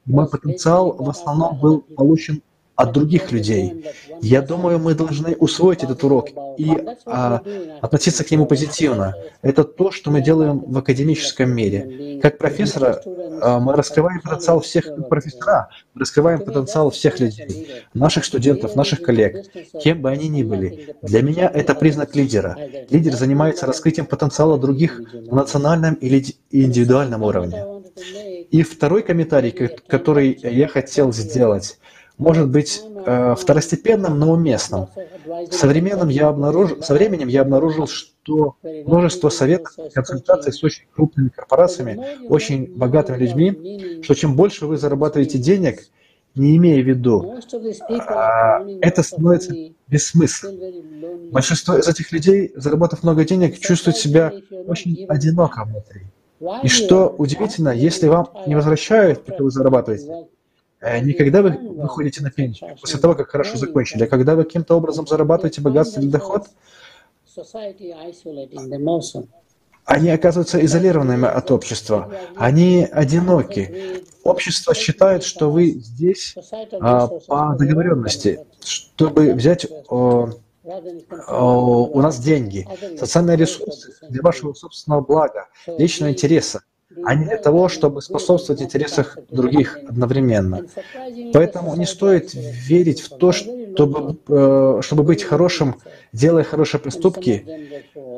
Мой потенциал в основном был получен от других людей. Я думаю, мы должны усвоить этот урок и а, относиться к нему позитивно. Это то, что мы делаем в академическом мире. Как профессора а, мы раскрываем потенциал всех профессора, мы раскрываем потенциал всех людей, наших студентов, наших коллег, кем бы они ни были. Для меня это признак лидера. Лидер занимается раскрытием потенциала других на национальном или индивидуальном уровне. И второй комментарий, который я хотел сделать, может быть э, второстепенным, но уместным. Со временем, я обнаружил, со временем я обнаружил, что множество советов и консультаций с очень крупными корпорациями, очень богатыми людьми, что чем больше вы зарабатываете денег, не имея в виду, а, это становится бессмысленным. Большинство из этих людей, заработав много денег, чувствуют себя очень одиноко внутри. И что удивительно, если вам не возвращают, пока вы зарабатываете, не когда вы выходите на пенсию, после того, как хорошо закончили, а когда вы каким-то образом зарабатываете богатство или доход, они оказываются изолированными от общества, они одиноки. Общество считает, что вы здесь а, по договоренности, чтобы взять у нас деньги, социальные ресурсы для вашего собственного блага, личного интереса а не для того, чтобы способствовать интересах других одновременно. Поэтому не стоит верить в то, чтобы, э, чтобы быть хорошим, делая хорошие поступки.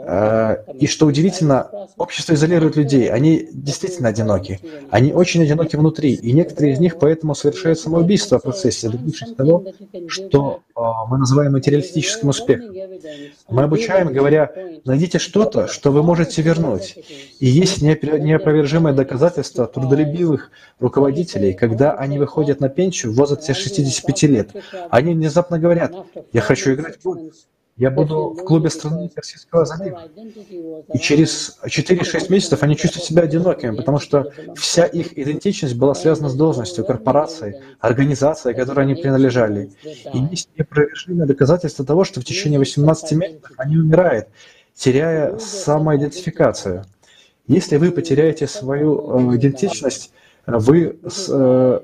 Э, и что удивительно, общество изолирует людей. Они действительно одиноки. Они очень одиноки внутри. И некоторые из них поэтому совершают самоубийство в процессе, добившись того, что э, мы называем материалистическим успехом. Мы обучаем, говоря, найдите что-то, что вы можете вернуть. И есть неопровержимое доказательство трудолюбивых руководителей, когда они выходят на пенсию в возрасте 65 лет. Они внезапно говорят, я хочу играть в гольф. Я буду в клубе страны Персидского залива. И через 4-6 месяцев они чувствуют себя одинокими, потому что вся их идентичность была связана с должностью, корпорацией, организацией, которой они принадлежали. И есть неопровержимое доказательство того, что в течение 18 месяцев они умирают, теряя самоидентификацию. Если вы потеряете свою э, идентичность, вы э,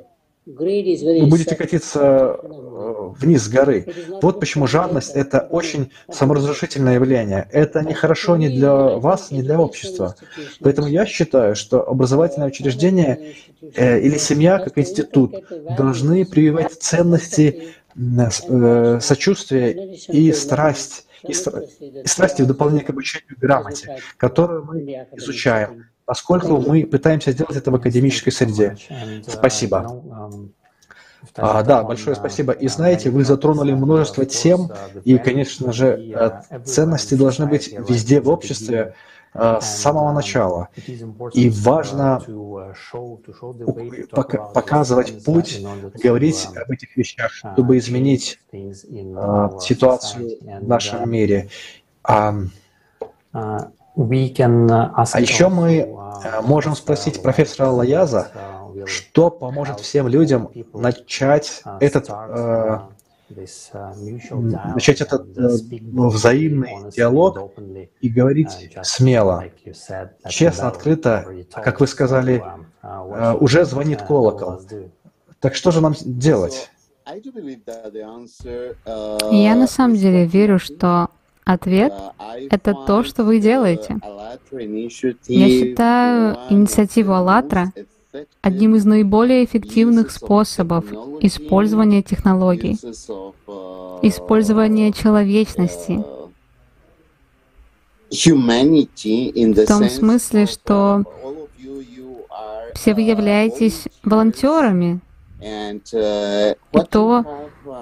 вы будете катиться э, вниз с горы. Вот почему жадность – это очень саморазрушительное явление. Это не хорошо ни для вас, ни для общества. Поэтому я считаю, что образовательное учреждение э, или семья как институт должны прививать ценности э, сочувствия и страсть, и, и страсти в дополнение к обучению грамоте, которую мы изучаем поскольку мы пытаемся сделать это в академической среде. Спасибо. А, да, большое спасибо. И знаете, вы затронули множество тем, и, конечно же, э, ценности должны быть везде в обществе э, с самого начала. И важно показывать путь, говорить об этих вещах, чтобы изменить э, ситуацию в нашем мире. Uh, а еще мы uh, можем спросить профессора Лаяза, uh, что поможет всем людям начать этот, э, начать этот э, взаимный диалог и говорить смело, честно, открыто, как вы сказали, э, уже звонит колокол. Так что же нам делать? Я на самом деле верю, что Ответ — это то, что вы делаете. Я считаю инициативу «АЛЛАТРА» одним из наиболее эффективных способов использования технологий, использования человечности, в том смысле, что все вы являетесь волонтерами, и то,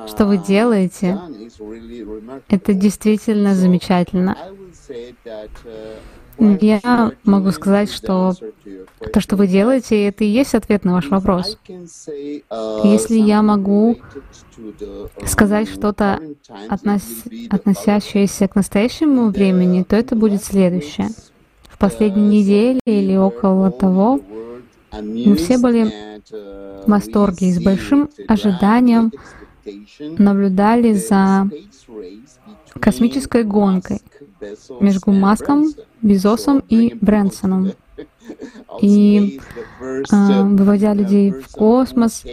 что вы делаете, это действительно замечательно. Я могу сказать, что то, что вы делаете, это и есть ответ на ваш вопрос. Если я могу сказать что-то, относящееся к настоящему времени, то это будет следующее. В последней неделе или около того мы все были в восторге и с большим ожиданием наблюдали за космической гонкой между Маском, Безосом и И э, выводя людей в космос,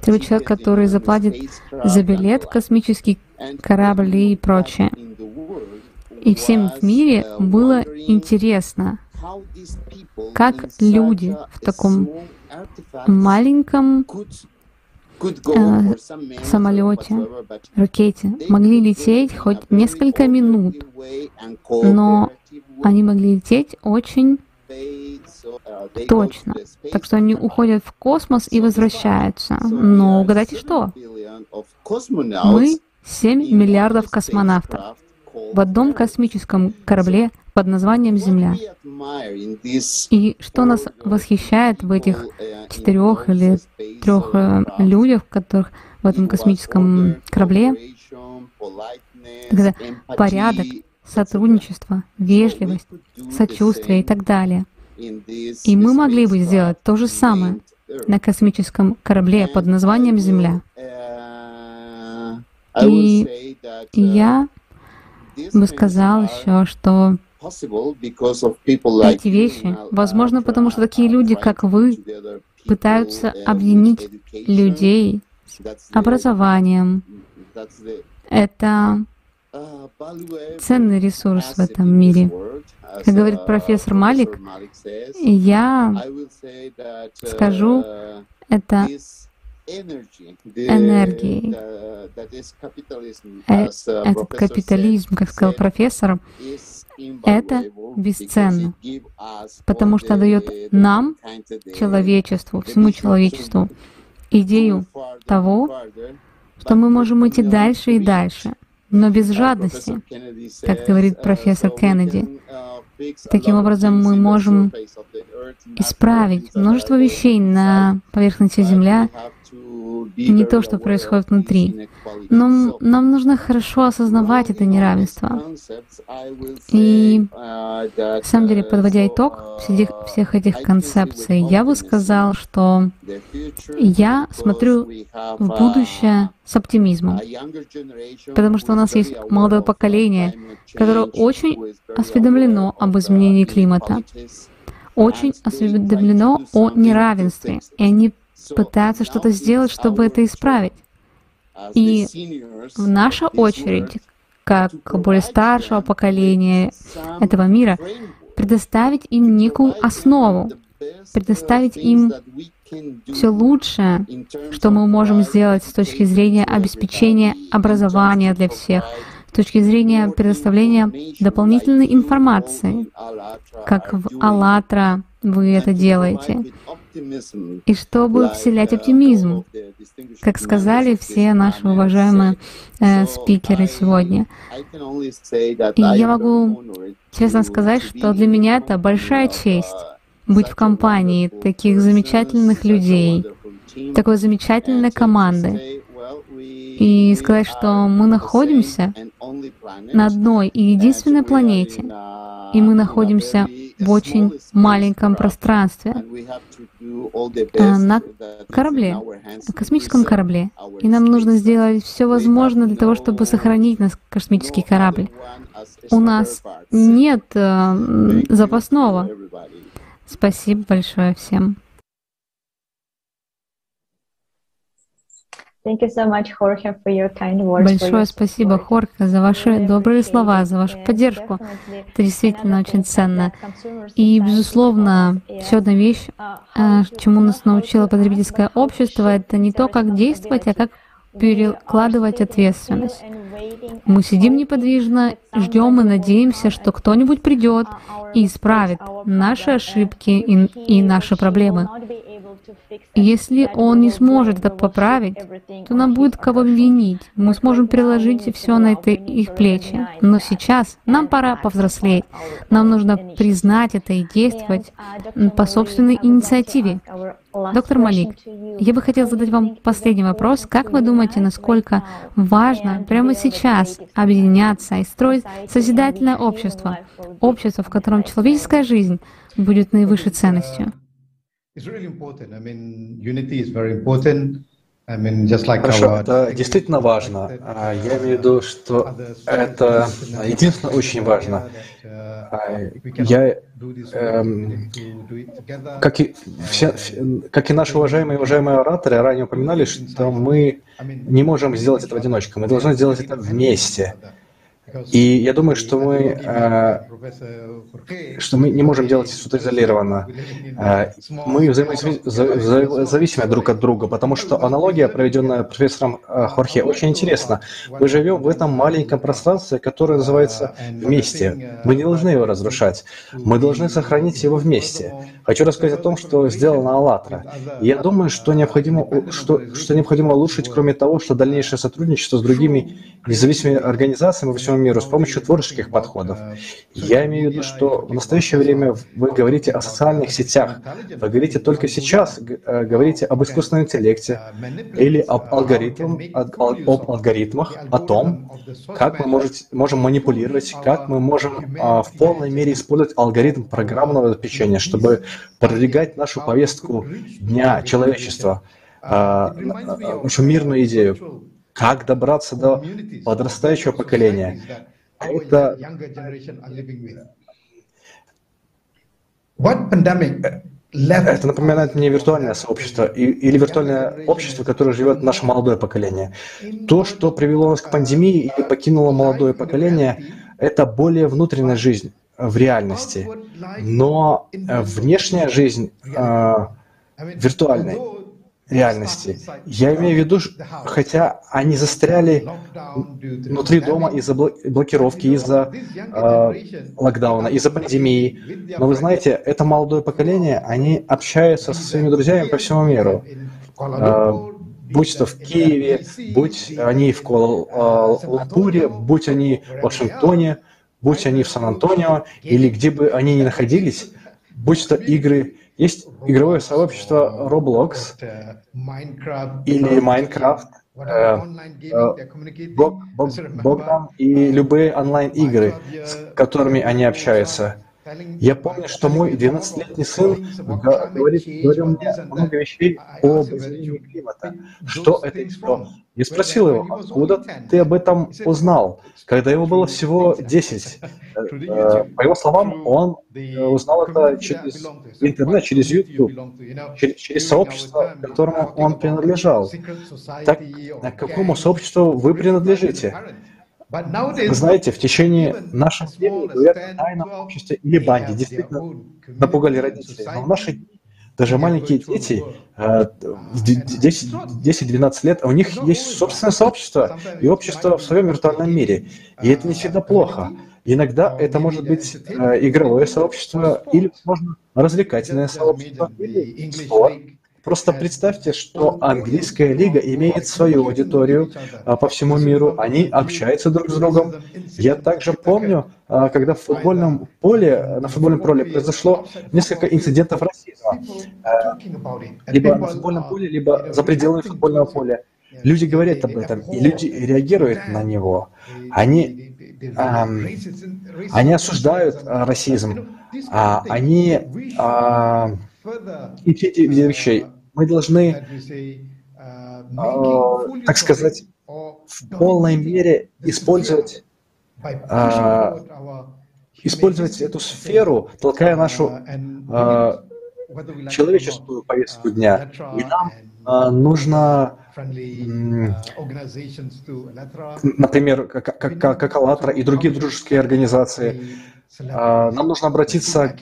Требует человек, который заплатит за билет космический корабль и прочее. И всем в мире было интересно, как люди в таком маленьком э, самолете, ракете могли лететь хоть несколько минут, но они могли лететь очень точно. Так что они уходят в космос и возвращаются. Но угадайте что? Мы 7 миллиардов космонавтов в одном космическом корабле под названием Земля. И что нас восхищает в этих четырех или трех э, людях, которых в этом космическом корабле, тогда порядок, сотрудничество, вежливость, сочувствие и так далее. И мы могли бы сделать то же самое на космическом корабле под названием Земля. И я бы сказал еще, что эти вещи, возможно, потому что такие люди, как вы, пытаются объединить людей с образованием. Это ценный ресурс в этом мире. Как говорит профессор Малик, я скажу, это энергией. Э, этот капитализм, как сказал профессор, это бесценно, потому что дает нам, человечеству, всему человечеству, идею того, что мы можем идти дальше и дальше, но без жадности, как говорит профессор Кеннеди. Таким образом, мы можем исправить множество вещей на поверхности Земля, не то, что происходит внутри. Но нам нужно хорошо осознавать это неравенство. И, на самом деле, подводя итог всех, всех этих концепций, я бы сказал, что я смотрю в будущее с оптимизмом, потому что у нас есть молодое поколение, которое очень осведомлено об изменении климата, очень осведомлено о неравенстве, и они пытаются что-то сделать, чтобы это исправить. И в наша очередь, как более старшего поколения этого мира, предоставить им некую основу, предоставить им все лучшее, что мы можем сделать с точки зрения обеспечения образования для всех, с точки зрения предоставления дополнительной информации, как в «АЛЛАТРА» вы это делаете, и чтобы вселять оптимизм, как сказали все наши уважаемые э, спикеры сегодня. И я могу честно сказать, что для меня это большая честь быть в компании таких замечательных людей, такой замечательной команды, и сказать, что мы находимся на одной и единственной планете, и мы находимся в очень маленьком пространстве, э, на корабле, космическом корабле. И нам нужно сделать все возможное для того, чтобы сохранить наш космический корабль. У нас нет э, запасного. Спасибо большое всем. Большое спасибо, Хорхе, за ваши добрые слова, за вашу поддержку. Это действительно очень ценно. И, безусловно, еще одна вещь, э, чему нас научило потребительское общество, это не то, как действовать, а как перекладывать ответственность. Мы сидим неподвижно, ждем и надеемся, что кто-нибудь придет и исправит наши ошибки и, и наши проблемы. Если он не сможет это поправить, то нам будет кого винить. Мы сможем переложить все на это их плечи. Но сейчас нам пора повзрослеть. Нам нужно признать это и действовать по собственной инициативе. Доктор Малик, я бы хотел задать вам последний вопрос. Как вы думаете, насколько важно прямо сейчас объединяться и строить созидательное общество? Общество, в котором человеческая жизнь будет наивысшей ценностью? Хорошо, это действительно важно. А, я имею в виду, что это единственное очень важно. А, я, эм, как, и все, как и наши уважаемые и уважаемые ораторы ранее упоминали, что мы не можем сделать это в одиночку, мы должны сделать это вместе. И я думаю, что мы, э, что мы не можем делать что-то изолированно. Э, мы взаимозависимы друг от друга, потому что аналогия, проведенная профессором э, Хорхе, очень интересна. Мы живем в этом маленьком пространстве, которое называется «вместе». Мы не должны его разрушать. Мы должны сохранить его вместе. Хочу рассказать о том, что сделано «АЛЛАТРА». Я думаю, что необходимо, что, что необходимо улучшить, кроме того, что дальнейшее сотрудничество с другими независимыми организациями во всем миру с помощью творческих подходов. Я имею в виду, что в настоящее время вы говорите о социальных сетях, вы говорите только сейчас, э, говорите об искусственном интеллекте или об, алгоритм, об алгоритмах, о том, как мы можем манипулировать, как мы можем а, в полной мере использовать алгоритм программного обеспечения, чтобы продвигать нашу повестку дня человечества, а, нашу мирную идею как добраться до подрастающего поколения. Это, это напоминает мне виртуальное сообщество или виртуальное общество, которое живет наше молодое поколение. То, что привело нас к пандемии и покинуло молодое поколение, это более внутренняя жизнь в реальности. Но э, внешняя жизнь э, виртуальная реальности. Я имею в виду, хотя они застряли внутри дома из-за блокировки, из-за э, локдауна, из-за пандемии. Но вы знаете, это молодое поколение, они общаются со своими друзьями по всему миру. Э, будь то в Киеве, будь они в Куала-Лумпуре, будь они в Вашингтоне, будь они в Сан-Антонио, или где бы они ни находились, будь то игры есть игровое сообщество Roblox или Minecraft, Богдан и любые онлайн-игры, с которыми они общаются. Я помню, что мой 12-летний сын говорит, говорил мне много вещей об изменении климата. Что это и что? Я спросил его, откуда ты об этом узнал, когда ему было всего 10? Э, по его словам, он э, узнал это через интернет, через YouTube, через, через сообщество, которому он принадлежал. Так, к какому сообществу вы принадлежите? Вы знаете, в течение нашего времени о тайном обществе или банде. Действительно напугали родителей. Но в наши даже маленькие дети, 10-12 э, лет, у них есть собственное сообщество и общество в своем виртуальном мире. И это не всегда плохо. Иногда это может быть э, игровое сообщество или, возможно, развлекательное сообщество или спорт. Просто представьте, что английская лига имеет свою аудиторию а, по всему миру, они общаются друг с другом. Я также помню, а, когда в футбольном поле, на футбольном поле произошло несколько инцидентов расизма. А, либо на футбольном поле, либо за пределами футбольного поля. Люди говорят об этом, и люди реагируют на него. Они, эм, они осуждают расизм, а, они а, и все эти вещей мы должны, э, так сказать, в полной мере использовать, э, использовать эту сферу, толкая нашу э, человеческую повестку дня. И нам нужно, например, как, как, как АЛЛАТРА и другие дружеские организации, нам нужно обратиться к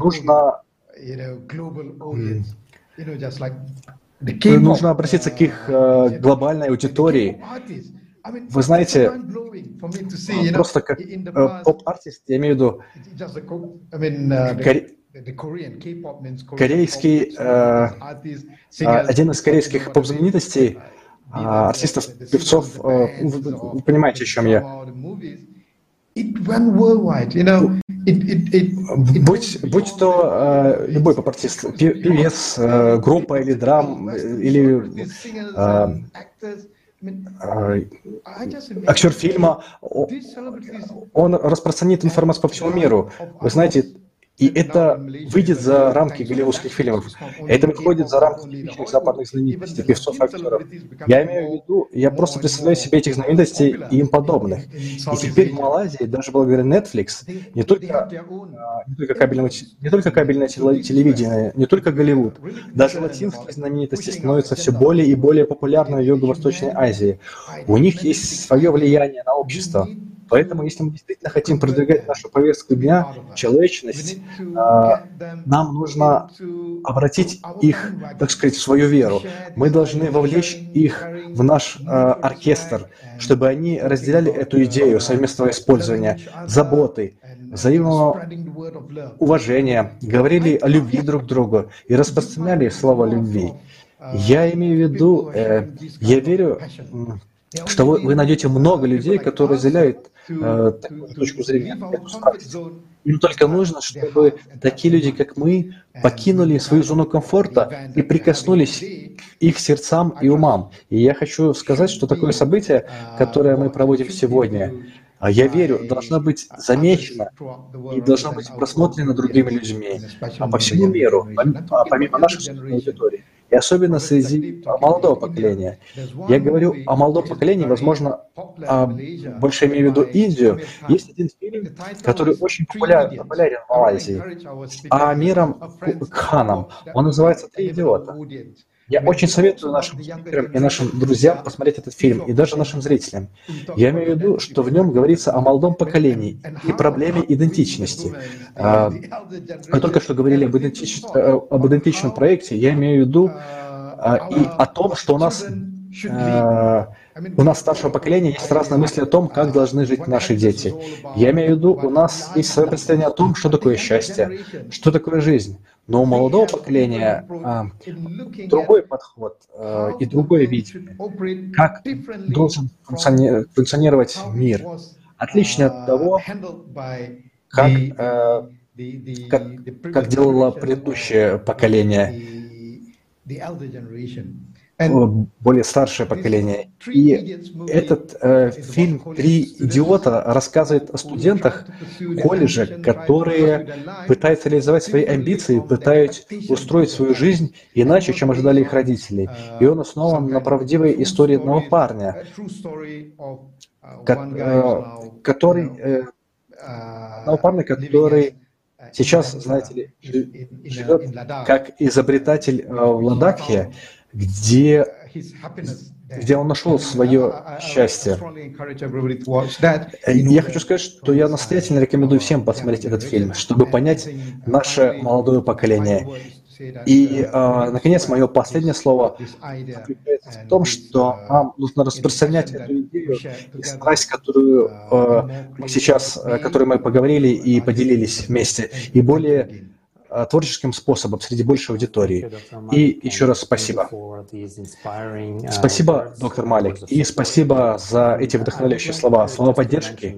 нужно Нужно обратиться к их э, глобальной аудитории. Вы знаете, просто как э, поп-артист, я имею в виду корейский, э, один из корейских поп-знаменитостей, артистов, певцов, вы понимаете, о чем я. Будь, то э, любой поп-артист, певец, э, группа или драм, или э, э, актер фильма, он распространит информацию по всему миру. Вы знаете, И это выйдет за рамки голливудских фильмов. Это выходит за рамки типичных западных знаменитостей, певцов актеров. Я имею в виду, я просто представляю себе этих знаменитостей и им подобных. И теперь в Малайзии, даже благодаря Netflix, не только, а, не только, кабельное, не только кабельное телевидение, не только Голливуд, даже латинские знаменитости становятся все более и более популярными в Юго-Восточной Азии. У них есть свое влияние на общество. Поэтому, если мы действительно хотим продвигать нашу повестку дня, человечность, а, нам нужно обратить их, так сказать, в свою веру. Мы должны вовлечь их в наш а, оркестр, чтобы они разделяли эту идею совместного использования, заботы, взаимного уважения, говорили о любви друг к другу и распространяли слово любви. Я имею в виду, э, я верю, что вы, вы найдете много людей, которые разделяют э, такую точку зрения, Им только нужно, чтобы такие люди, как мы, покинули свою зону комфорта и прикоснулись их сердцам и умам. И я хочу сказать, что такое событие, которое мы проводим сегодня, а я верю, должно быть замечено и должно быть просмотрено другими людьми. а по всему миру, помимо нашей аудитории и особенно среди молодого поколения. Я говорю о молодом поколении, возможно, а, больше имею в виду Индию. Есть один фильм, который очень популярен, популярен в Малайзии, с Амиром Ханом. Он называется «Три идиота». Я очень советую нашим спикерам и нашим друзьям посмотреть этот фильм, и даже нашим зрителям. Я имею в виду, что в нем говорится о молодом поколении и проблеме идентичности. А, мы только что говорили об, идентич... Э, об идентичном проекте, я имею в виду а, и о том, что у нас а, у нас старшего поколения есть разные мысли о том, как должны жить наши дети. Я имею в виду, у нас есть свое представление о том, что такое счастье, что такое жизнь. Но у молодого поколения а, другой подход а, и другое видение, как должен функционировать мир, отличный от того, как, а, как, как делало предыдущее поколение более старшее поколение. И этот э, фильм «Три идиота» рассказывает о студентах колледжа, которые пытаются реализовать свои амбиции, пытаются устроить свою жизнь иначе, чем ожидали их родители. И он основан на правдивой истории одного парня, э, который, э, одного парня, который сейчас, знаете ли, живет как изобретатель э, в Ладакхе, где, где он нашел свое счастье. Я хочу сказать, что я настоятельно рекомендую всем посмотреть этот фильм, чтобы понять наше молодое поколение. И, э, наконец, мое последнее слово в том, что нам нужно распространять эту идею и страсть, которую э, мы сейчас, э, которой мы поговорили и поделились вместе, и более творческим способом среди большей аудитории. И еще раз спасибо. Спасибо, доктор Малик, и спасибо за эти вдохновляющие слова, слова поддержки.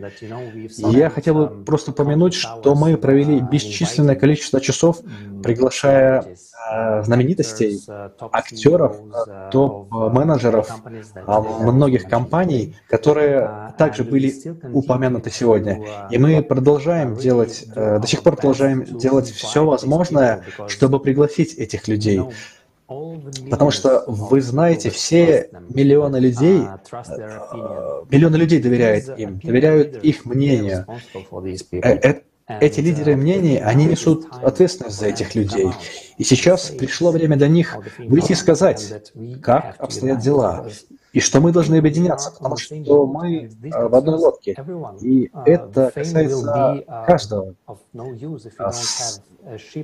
Я хотел бы просто помянуть, что мы провели бесчисленное количество часов, приглашая Э, знаменитостей, актеров, э, топ-менеджеров многих компаний, которые также были упомянуты сегодня. И мы продолжаем делать, э, до сих пор продолжаем делать все возможное, чтобы пригласить этих людей. Потому что вы знаете, все миллионы людей, миллионы людей доверяют им, доверяют их мнению. Эти лидеры мнений, они несут ответственность за этих людей. И сейчас пришло время для них выйти и сказать, как обстоят дела, и что мы должны объединяться, потому что мы э, в одной лодке. И это касается каждого.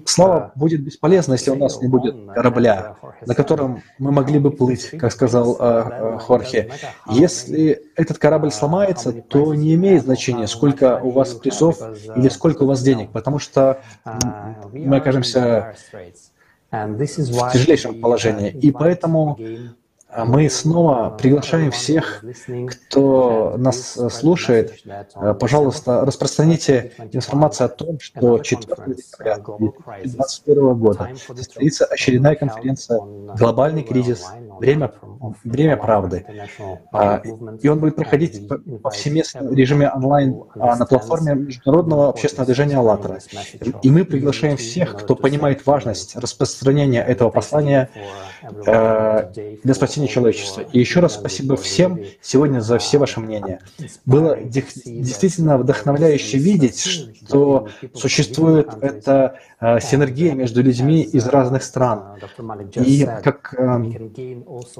Слава будет бесполезна, если у нас не будет корабля, на котором мы могли бы плыть, как сказал э, э, Хорхе. Если этот корабль сломается, то не имеет значения, сколько у вас призов или сколько у вас денег, потому что мы окажемся в тяжелейшем положении. И поэтому а мы снова приглашаем всех, кто нас слушает. Э, пожалуйста, распространите информацию о том, что 4 декабря 2021 года состоится очередная конференция «Глобальный кризис время, время правды. А, и он будет проходить всеместном режиме онлайн а, на платформе Международного общественного движения «АЛЛАТРА». И мы приглашаем всех, кто понимает важность распространения этого послания э, для спасения человечества. И еще раз спасибо всем сегодня за все ваши мнения. Было действительно вдохновляюще видеть, что существует эта э, синергия между людьми из разных стран. И как, э,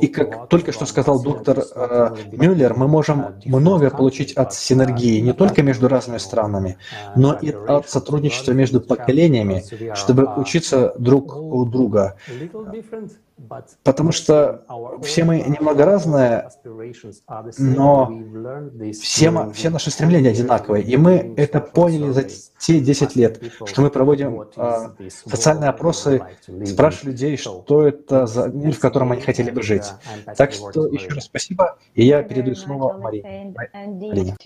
и как только что сказал доктор э, Мюллер, мы можем многое получить от синергии не только между разными странами, но и от сотрудничества между поколениями, чтобы учиться друг у друга. Потому что все мы немного разные, но все, все наши стремления одинаковые. И мы это поняли за те 10 лет, что мы проводим э, социальные опросы, спрашивали людей, что это за мир, в котором они хотели бы жить. Так что еще раз спасибо, и я передаю снова Марине. Марине.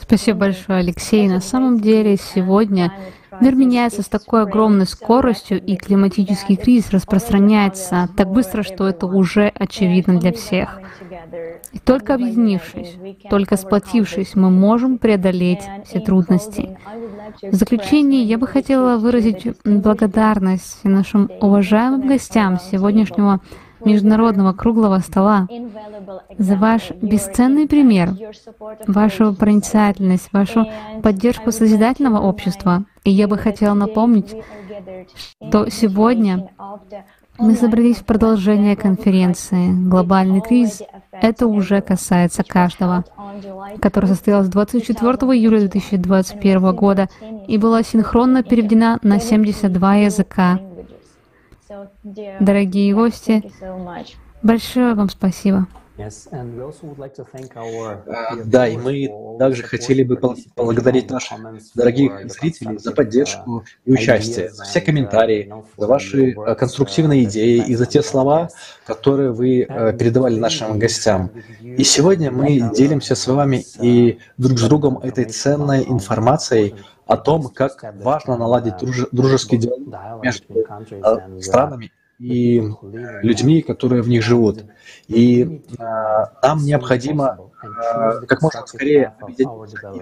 Спасибо большое, Алексей. На самом деле сегодня мир меняется с такой огромной скоростью, и климатический кризис распространяется так быстро, что это уже очевидно для всех. И только объединившись, только сплотившись, мы можем преодолеть все трудности. В заключение я бы хотела выразить благодарность нашим уважаемым гостям сегодняшнего Международного круглого стола за ваш бесценный пример, вашу проницательность, вашу поддержку созидательного общества. И я бы хотела напомнить, что сегодня мы собрались в продолжение конференции «Глобальный кризис». Это уже касается каждого, которая состоялась 24 июля 2021 года и была синхронно переведена на 72 языка. Дорогие гости, большое вам спасибо. Uh, да, и мы также хотели бы поблагодарить наших дорогих зрителей за поддержку и участие, за все комментарии, за ваши э, конструктивные идеи и за те слова, которые вы э, передавали нашим гостям. И сегодня мы делимся с вами и друг с другом этой ценной информацией о том, как важно наладить дружеский диалог между э, странами и людьми, которые в них живут. И э, нам необходимо э, как можно скорее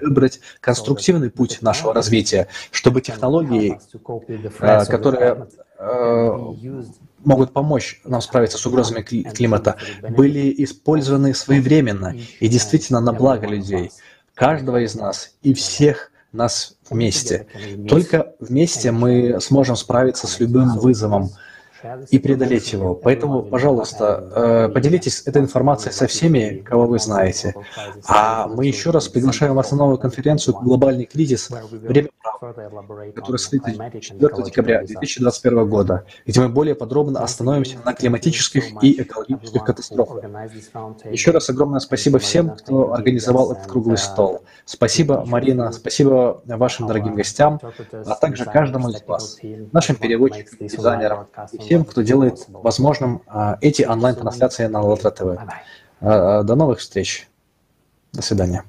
выбрать конструктивный путь нашего развития, чтобы технологии, э, которые э, могут помочь нам справиться с угрозами климата, были использованы своевременно и действительно на благо людей, каждого из нас и всех нас вместе. Только вместе мы сможем справиться с любым вызовом, и преодолеть его. Поэтому, пожалуйста, э, поделитесь этой информацией со всеми, кого вы знаете. А мы еще раз приглашаем вас на новую конференцию «Глобальный кризис. Время которая состоится 4 декабря 2021 года, где мы более подробно остановимся на климатических и экологических катастрофах. Еще раз огромное спасибо всем, кто организовал этот круглый стол. Спасибо, Марина, спасибо вашим дорогим гостям, а также каждому из вас, нашим переводчикам, дизайнерам и всем, кто делает возможным а, эти онлайн-трансляции на АЛЛАТРА ТВ. А, до новых встреч. До свидания.